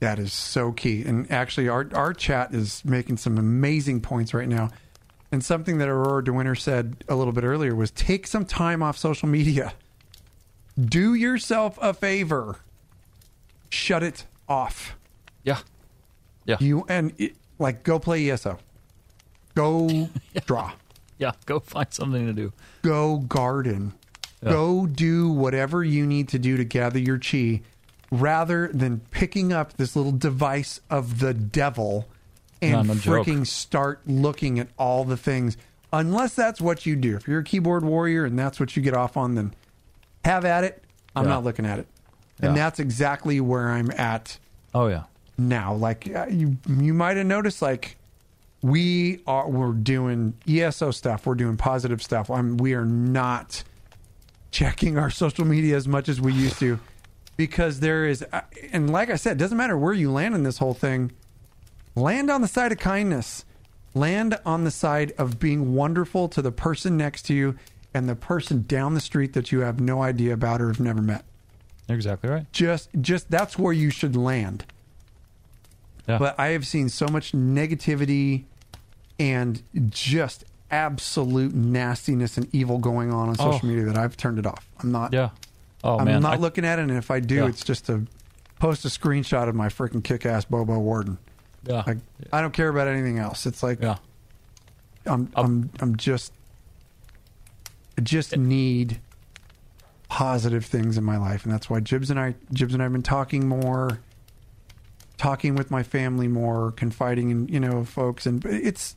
that is so key. And actually, our our chat is making some amazing points right now. And something that Aurora DeWinter said a little bit earlier was take some time off social media. Do yourself a favor. Shut it off. Yeah. Yeah. You and it, like go play ESO. Go (laughs) draw. Yeah. Go find something to do. Go garden. Yeah. Go do whatever you need to do to gather your chi rather than picking up this little device of the devil and No, no joke. freaking start looking at all the things. Unless that's what you do. If you're a keyboard warrior and that's what you get off on, then have at it. I'm Yeah. not looking at it. And Yeah. that's exactly where I'm at Oh yeah. now. Like uh, you, you might have noticed, like we are we're doing ESO stuff. We're doing positive stuff. I'm, we are not checking our social media as much as we used to (sighs) because there is, uh, and like I said, it doesn't matter where you land in this whole thing. Land on the side of kindness. Land on the side of being wonderful to the person next to you and the person down the street that you have no idea about or have never met. You're exactly right. Just, just that's where you should land. Yeah. But I have seen so much negativity and just absolute nastiness and evil going on on social Oh. media that I've turned it off. I'm not. yeah. Oh I'm man. not I- looking at it, and if I do, Yeah. it's just to post a screenshot of my freaking kick-ass Bobo Warden. Yeah. Like I don't care about anything else. It's like yeah. I'm I'm I'm just I just need positive things in my life, and that's why Jibs and I Jibs and I have been talking more, talking with my family more, confiding in you know folks, and it's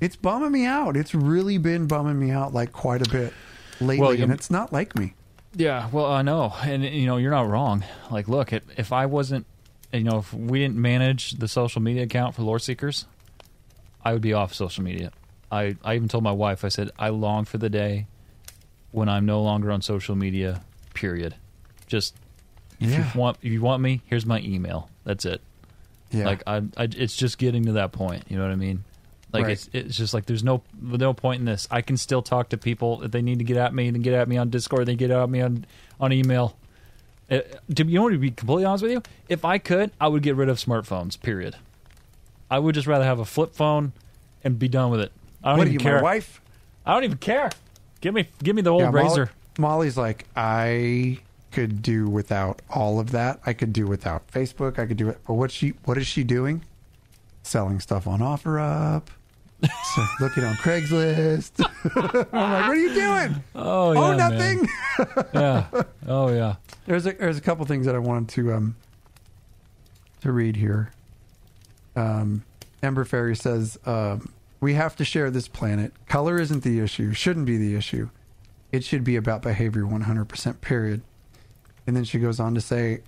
it's bumming me out. It's really been bumming me out like quite a bit lately, Well, and it's not like me. Yeah, well, I know, and you know, you're not wrong. Like, look, if, if I wasn't, you know, if we didn't manage the social media account for Lore Seekers, I would be off social media. I, I even told my wife, I said, I long for the day when I'm no longer on social media. Period. Just if Yeah. you want, if you want me, here's my email. That's it. Yeah, Like I, I, it's just getting to that point. You know what I mean? Like Right. it's it's just like there's no no point in this. I can still talk to people if they need to get at me. They get at me on Discord. They get at me on on email. Uh, to be, you know, to be completely honest with you, if I could, I would get rid of smartphones. Period. I would just rather have a flip phone and be done with it. I don't what are even you, care. my wife? I don't even care. Give me give me the old Yeah, Molly- razor. Molly's like, I could do without all of that. I could do without Facebook. I could do it. But what she what is she doing? Selling stuff on OfferUp. so (laughs) looking on Craigslist. (laughs) I'm like, what are you doing? Oh yeah, oh, nothing. yeah. (laughs) Oh yeah. There's a there's a couple things that I wanted to um to read here. Um, Ember Fairy says um, we have to share this planet. Color isn't the issue. Shouldn't be the issue. It should be about behavior 100%. Period. And then she goes on to say,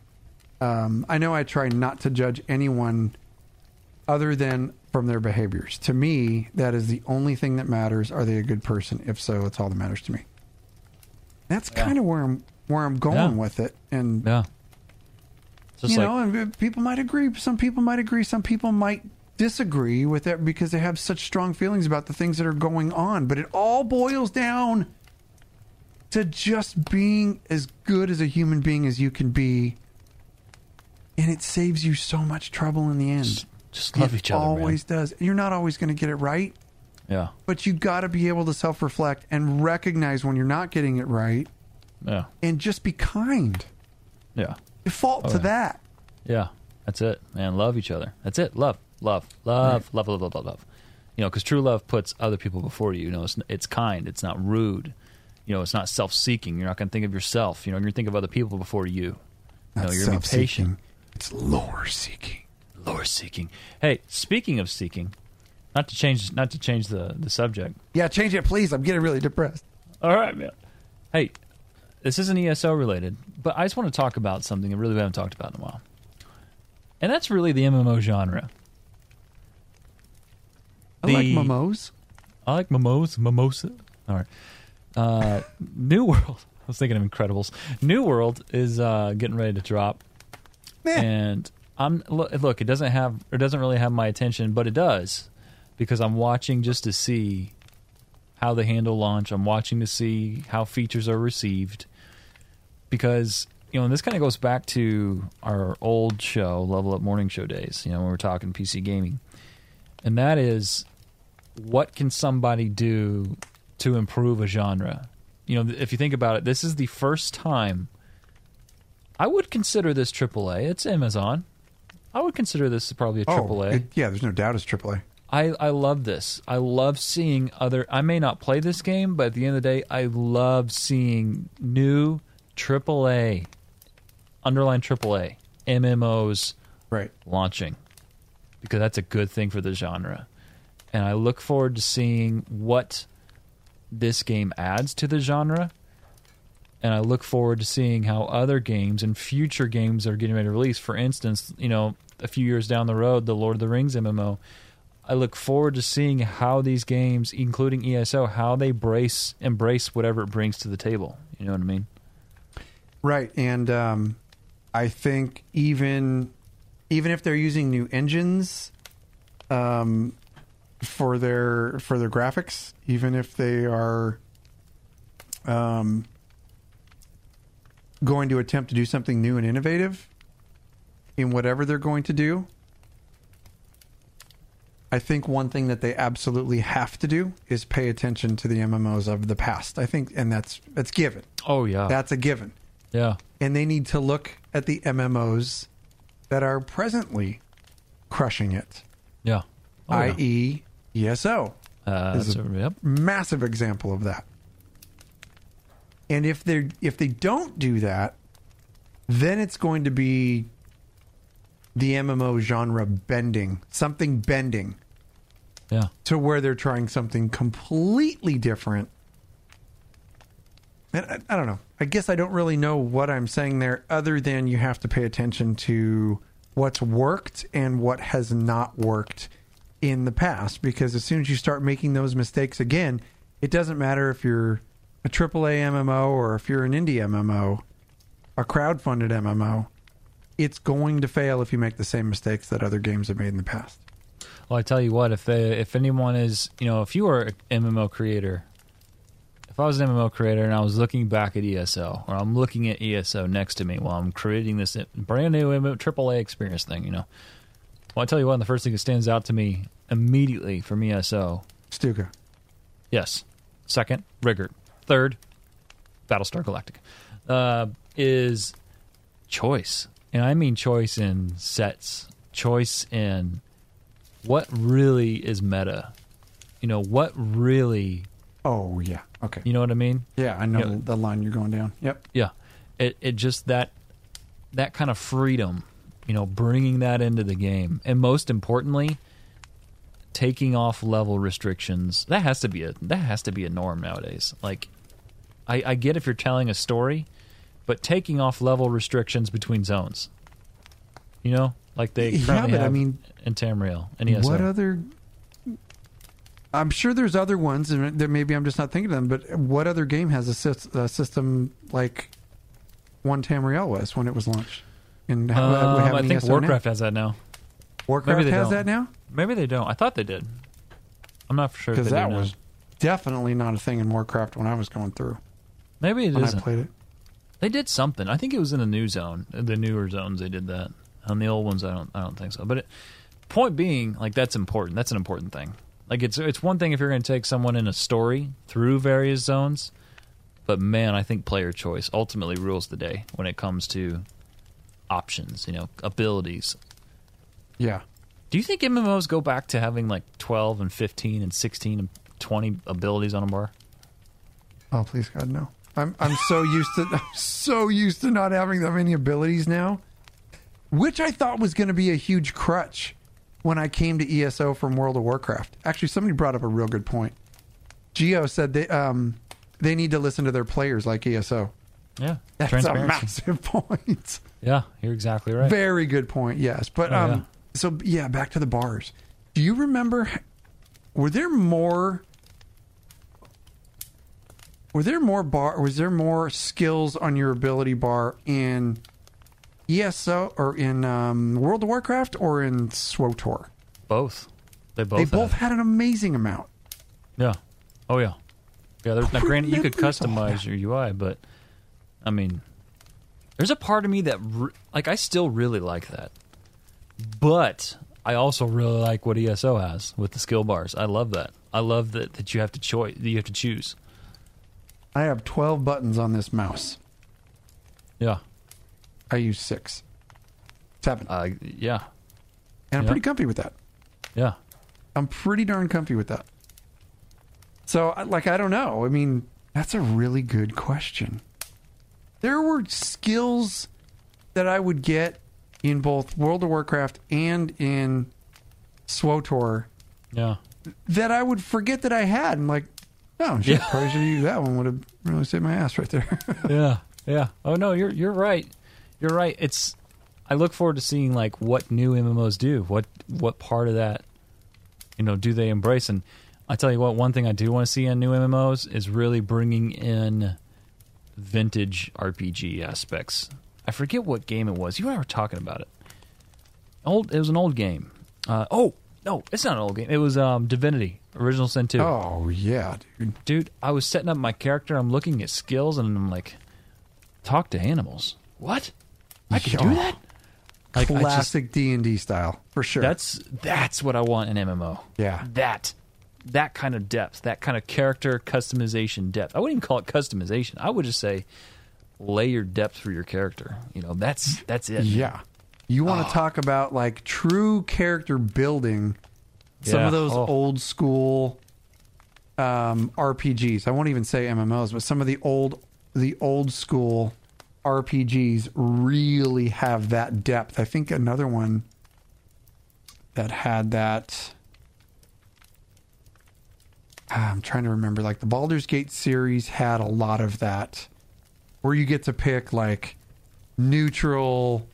um, I know I try not to judge anyone other than from their behaviors. To me, that is the only thing that matters. Are they a good person? If so, it's all that matters to me. That's Yeah. kind of where I'm where I'm going Yeah. with it. And Yeah. Just you like know, and people might agree. Some people might agree. Some people might disagree with it because they have such strong feelings about the things that are going on. But it all boils down to just being as good as a human being as you can be, and it saves you so much trouble in the end. just, just love it each other. man. always does. You're not always going to get it right, Yeah. but you got to be able to self reflect and recognize when you're not getting it right, Yeah. and just be kind. Yeah. Default Oh, to that. Yeah, that's it, man. Love each other. That's it. Love, love, love, love, love, love, love, love. You know, because true love puts other people before you. You know, it's it's kind. It's not rude. You know, it's not self-seeking. You're not going to think of yourself. You know, you're going to think of other people before you. You know, you're going to be patient. It's lore seeking. Lore seeking. Hey, speaking of seeking, not to change, not to change the the subject. Yeah, change it, please. I'm getting really depressed. All right, man. Hey, this isn't ESO related, but I just want to talk about something that really we haven't talked about in a while, and that's really the MMO genre. I like The- momos. I like mimos, mimosa. All right. Uh, New World. (laughs) I was thinking of Incredibles. New World is uh, getting ready to drop, Meh. and I'm look, look. It doesn't have. It doesn't really have my attention, but it does because I'm watching just to see how they handle launch. I'm watching to see how features are received because you know, and this kind of goes back to our old show, Level Up Morning Show days. You know, when we're talking PC gaming, and that is what can somebody do to improve a genre? You know, if you think about it, this is the first time I would consider this AAA. It's Amazon. I would consider this probably a AAA. Oh, it- yeah, there's no doubt it's AAA. I, I love this. I love seeing other. I may not play this game, but at the end of the day, I love seeing new AAA, underline AAA MMOs Right. launching because that's a good thing for the genre. And I look forward to seeing what this game adds to the genre. And I look forward to seeing how other games and future games are getting ready to release. For instance, you know, a few years down the road, the Lord of the Rings MMO. I look forward to seeing how these games, including ESO, how they brace embrace whatever it brings to the table. You know what I mean? Right. And um, I think even even if they're using new engines um, for their for their graphics, even if they are um, going to attempt to do something new and innovative in whatever they're going to do, I think one thing that they absolutely have to do is pay attention to the MMOs of the past. I think, and that's that's given. Oh yeah, That's a given. Yeah. and they need to look at the MMOs that are presently crushing it, Yeah. Oh, yeah. i.e., ESO. Uh, is so- yep. massive example of that. And if they if they don't do that, then it's going to be the MMO genre bending, something bending Yeah. to where they're trying something completely different. And I, I don't know. I guess I don't really know what I'm saying there, other than you have to pay attention to what's worked and what has not worked in the past. Because as soon as you start making those mistakes again, it doesn't matter if you're a AAA MMO or if you're an indie MMO, a crowd-funded MMO. It's going to fail if you make the same mistakes that other games have made in the past. Well, I tell you what, if they, if anyone is, you know, if you are an MMO creator, if I was an MMO creator and I was looking back at ESO, or I'm looking at ESO next to me while I'm creating this brand new MMO, AAA experience thing, you know, well, I tell you what, the first thing that stands out to me immediately from ESO, Stuka. yes. Second, Rigard. Third, Battlestar Galactica, uh, is choice. And I mean choice in sets, choice in what really is meta. You know, what really, Oh yeah. Okay. you know what I mean? Yeah, I know Yeah. the line you're going down. Yep. Yeah. It it just that that kind of freedom, you know, bringing that into the game. And most importantly, taking off level restrictions. That has to be a that has to be a norm nowadays. Like I, I get if you're telling a story, but taking off level restrictions between zones. You know? Like they Yeah, currently but I mean, in Tamriel and. What other? I'm sure there's other ones, and there maybe I'm just not thinking of them. But what other game has a, sys- a system like One Tamriel was when it was launched? And how- Um, have I think? Warcraft has that now. Warcraft maybe they has don't. that now Maybe they don't. I thought they did. I'm not sure because that was definitely not a thing in Warcraft when I was going through maybe it when isn't. I played it. They did something. I think it was in the new zone, the newer zones. They did that. On the old ones, I don't. I don't think so. But it, point being, like that's important. That's an important thing. Like it's it's one thing if you're going to take someone in a story through various zones, but man, I think player choice ultimately rules the day when it comes to options. You know, abilities. Yeah, Do you think MMOs go back to having like 12 and 15 and 16 and 20 abilities on a bar? Oh, please God, no. I'm I'm so used to (laughs) I'm so used to not having that many abilities now, which I thought was going to be a huge crutch when I came to ESO from World of Warcraft. Actually, somebody brought up a real good point. Geo said they um they need to listen to their players like ESO. Yeah, That's a massive (laughs) point. Yeah, you're exactly right. Very good point. Yes, but Oh, um, yeah. so yeah, back to the bars. Do you remember? Were there more? Were there more bar? Was there more skills on your ability bar in ESO or in um, World of Warcraft or in SWTOR? Both. They both. they had both had an amazing amount. Yeah. Oh yeah. Yeah. There's, now, granted, you could customize your UI, but I mean, there's a part of me that re- like I still really like that, but I also really like what ESO has with the skill bars. I love that. I love that that you have to choice. You have to choose. I have twelve buttons on this mouse. Yeah. I use six, seven, Uh, yeah. and I'm yeah. pretty comfy with that. Yeah. I'm pretty darn comfy with that. So, I- like, I don't know. I mean, that's a really good question. There were skills that I would get in both World of Warcraft and in SWTOR Yeah. that I would forget that I had. I'm like, oh, shit, Yeah. probably should have used that one. Would have really saved my ass right there. (laughs) yeah, yeah. Oh no, you're you're right. You're right. It's I look forward to seeing like what new MMOs do. What what part of that you know do they embrace? And I tell you what, one thing I do want to see in new MMOs is really bringing in vintage RPG aspects. I forget what game it was. You and I were talking about it. Old. It was an old game. Uh, oh no, it's not an old game. It was um, Divinity Original Sin Two. Oh yeah, dude. dude, I was setting up my character. I'm looking at skills, and I'm like, talk to animals. What? I can do that? Like, I just- Classic D&D style, for sure. that's that's what I want in MMO. Yeah. that that kind of depth, that kind of character customization depth. I wouldn't even call it customization. I would just say layered depth for your character. You know, that's that's it. Yeah. You want to talk about like true character building. Some Yeah. of those Oh. old school um, RPGs. I won't even say MMOs, but some of the old the old school RPGs really have that depth. I think another one that had that Ah, I'm trying to remember like the Baldur's Gate series had a lot of that where you get to pick like neutral,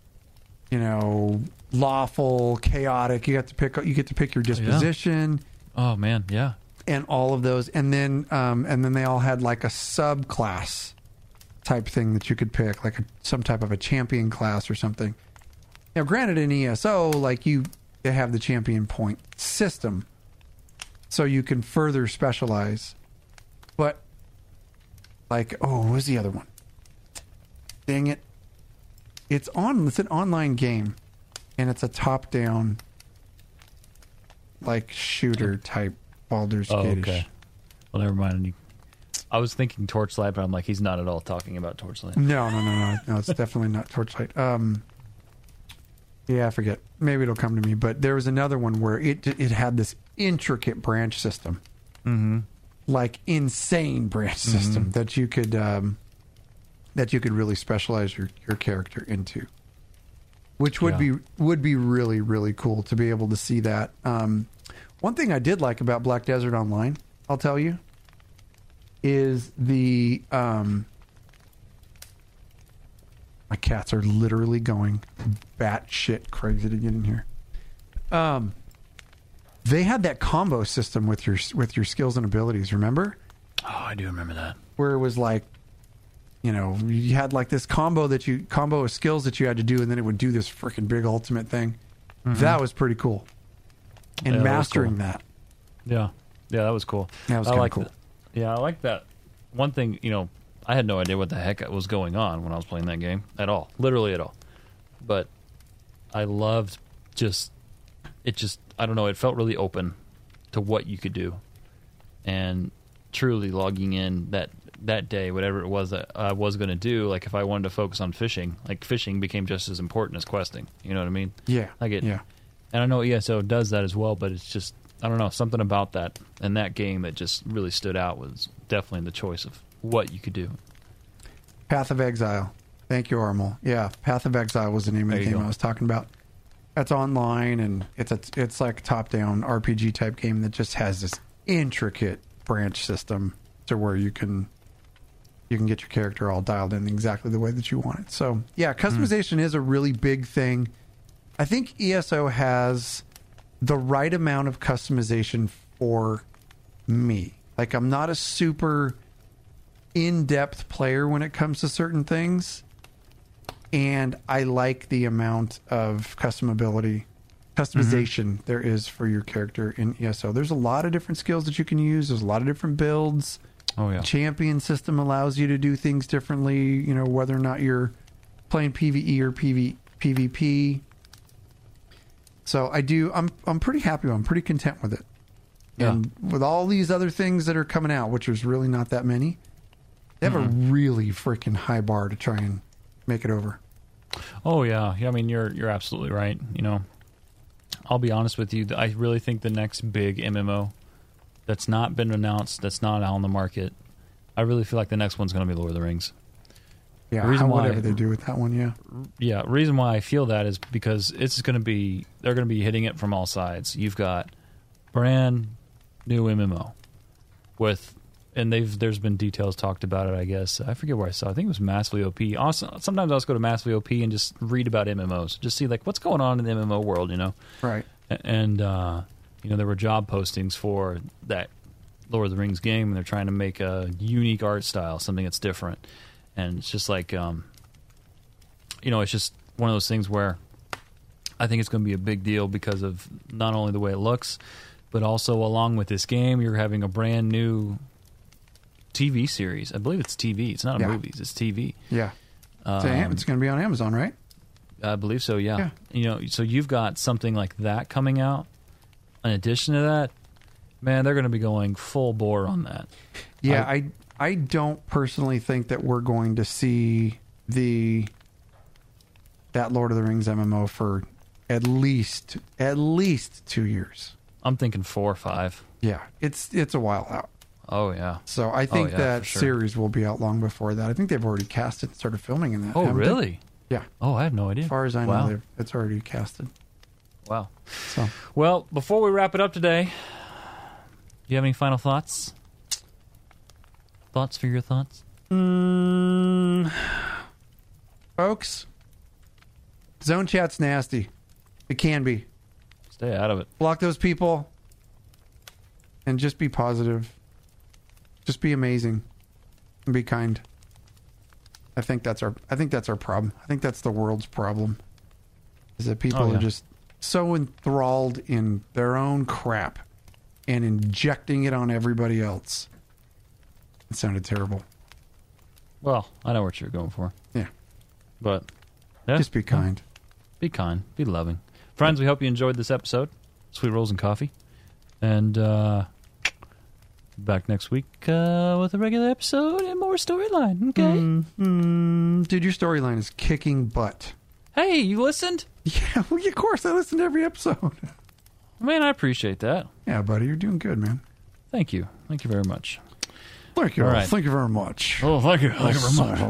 you know, lawful, chaotic. You get to pick you get to pick your disposition Oh man, yeah. and all of those and then um and then they all had like a subclass type thing that you could pick like a, some type of a champion class or something. Now granted in ESO like you have the champion point system so you can further specialize. But like oh, what was the other one? Dang it. It's on it's an online game and it's a top down like shooter type Baldur's Oh, Gate. okay. Well, never mind. I was thinking Torchlight, but I'm like, he's not at all talking about Torchlight. No, no, no, no, no. It's definitely not Torchlight. Um, yeah, I forget. Maybe it'll come to me. But there was another one where it it had this intricate branch system, Mm-hmm. like insane branch system that you could um, that you could really specialize your your character into, which would Yeah. be would be really really cool to be able to see that. Um, one thing I did like about Black Desert Online, I'll tell you, is the um, my cats are literally going batshit crazy to get in here. Um, they had that combo system with your with your skills and abilities. Remember, Oh, I do remember that. where it was like, you know, you had like this combo that you combo of skills that you had to do, and then it would do this freaking big ultimate thing. That was pretty cool. And Yeah, that mastering cool. that, Yeah, yeah, that was cool. That was I like cool. that- Yeah, I like that. One thing, you know, I had no idea what the heck was going on when I was playing that game at all, literally at all. But I loved just it. Just I don't know. It felt really open to what you could do, and truly logging in that that day, whatever it was that I was going to do. Like if I wanted to focus on fishing, like fishing became just as important as questing. You know what I mean? yeah, I get- yeah. And I know ESO does that as well, but it's just I don't know something about that and that game that just really stood out was definitely the choice of what you could do. Path of Exile. Thank you, Armel. Yeah, Path of Exile was the name of the game go. I was talking about. That's online, and it's a it's like top down RPG type game that just has this intricate branch system to where you can you can get your character all dialed in exactly the way that you want it. So yeah, hmm. customization is a really big thing. I think ESO has the right amount of customization for me. Like I'm not a super in-depth player when it comes to certain things and I like the amount of customability customization mm-hmm. there is for your character in ESO. There's a lot of different skills that you can use. There's a lot of different builds. Oh yeah. Champion system allows you to do things differently, you know, whether or not you're playing PvE or PV, PvP. So I do I'm I'm pretty happy. I'm pretty content with it. Yeah. And with all these other things that are coming out, which is really not that many, they have a really freaking high bar to try and make it over. Oh yeah. Yeah, I mean you're you're absolutely right, you know. I'll be honest with you, I really think the next big MMO that's not been announced, that's not out on the market, I really feel like the next one's going to be Lord of the Rings. Yeah, The reason how- whatever why- they do with that one, yeah. Yeah, reason why I feel that is because it's going to be they're going to be hitting it from all sides. You've got brand new MMO with and they've there's been details talked about it, I guess. I forget where I saw. I think it was Massively OP. Also, sometimes I'll just go to Massively OP and just read about MMOs, just see like what's going on in the MMO world, you know. Right. And uh, you know, there were job postings for that Lord of the Rings game, and they're trying to make a unique art style, something that's different. And it's just like, um, you know, it's just one of those things where I think it's going to be a big deal because of not only the way it looks, but also along with this game, you're having a brand new TV series. I believe it's TV. It's not Yeah. movies. It's TV. Yeah. It's, Um, it's going to be on Amazon, right? I believe so. Yeah. Yeah. You know, so you've got something like that coming out. In addition to that, man, they're going to be going full bore on that. Yeah, I- I I don't personally think that we're going to see the that Lord of the Rings MMO for at least at least two years. I'm thinking four or five. Yeah, it's it's a while out. Oh yeah. So I oh, think yeah, that sure. series will be out long before that. I think they've already casted and started filming in that. Oh haven't they? really? Yeah. Oh, I have no idea. As far as I know, wow. they've it's already casted. Wow. So Well, before we wrap it up today, do you have any final thoughts? Thoughts for your thoughts? Mm, folks, zone chat's nasty. It can be. Stay out of it. Block those people and just be positive. Just be amazing and be kind. I think that's our I think that's our problem. I think that's the world's problem. Is that people Oh, yeah. are just so enthralled in their own crap and injecting it on everybody else. It sounded terrible. Well, I know what you're going for, Yeah. but yeah, Just be kind. Be kind. Be loving. Friends, we hope you enjoyed this episode. Sweet rolls and coffee, and uh, back next week uh, with a regular episode and more storyline. Okay. Mm, dude, your storyline is kicking butt. Hey, you listened? (laughs) Yeah, well, of course I listen to every episode. Man, I appreciate that. Yeah, buddy, you're doing good, man. Thank you. Thank you very much. Thank you. All right. Thank you very much. Oh, thank you. Thank you very much. much.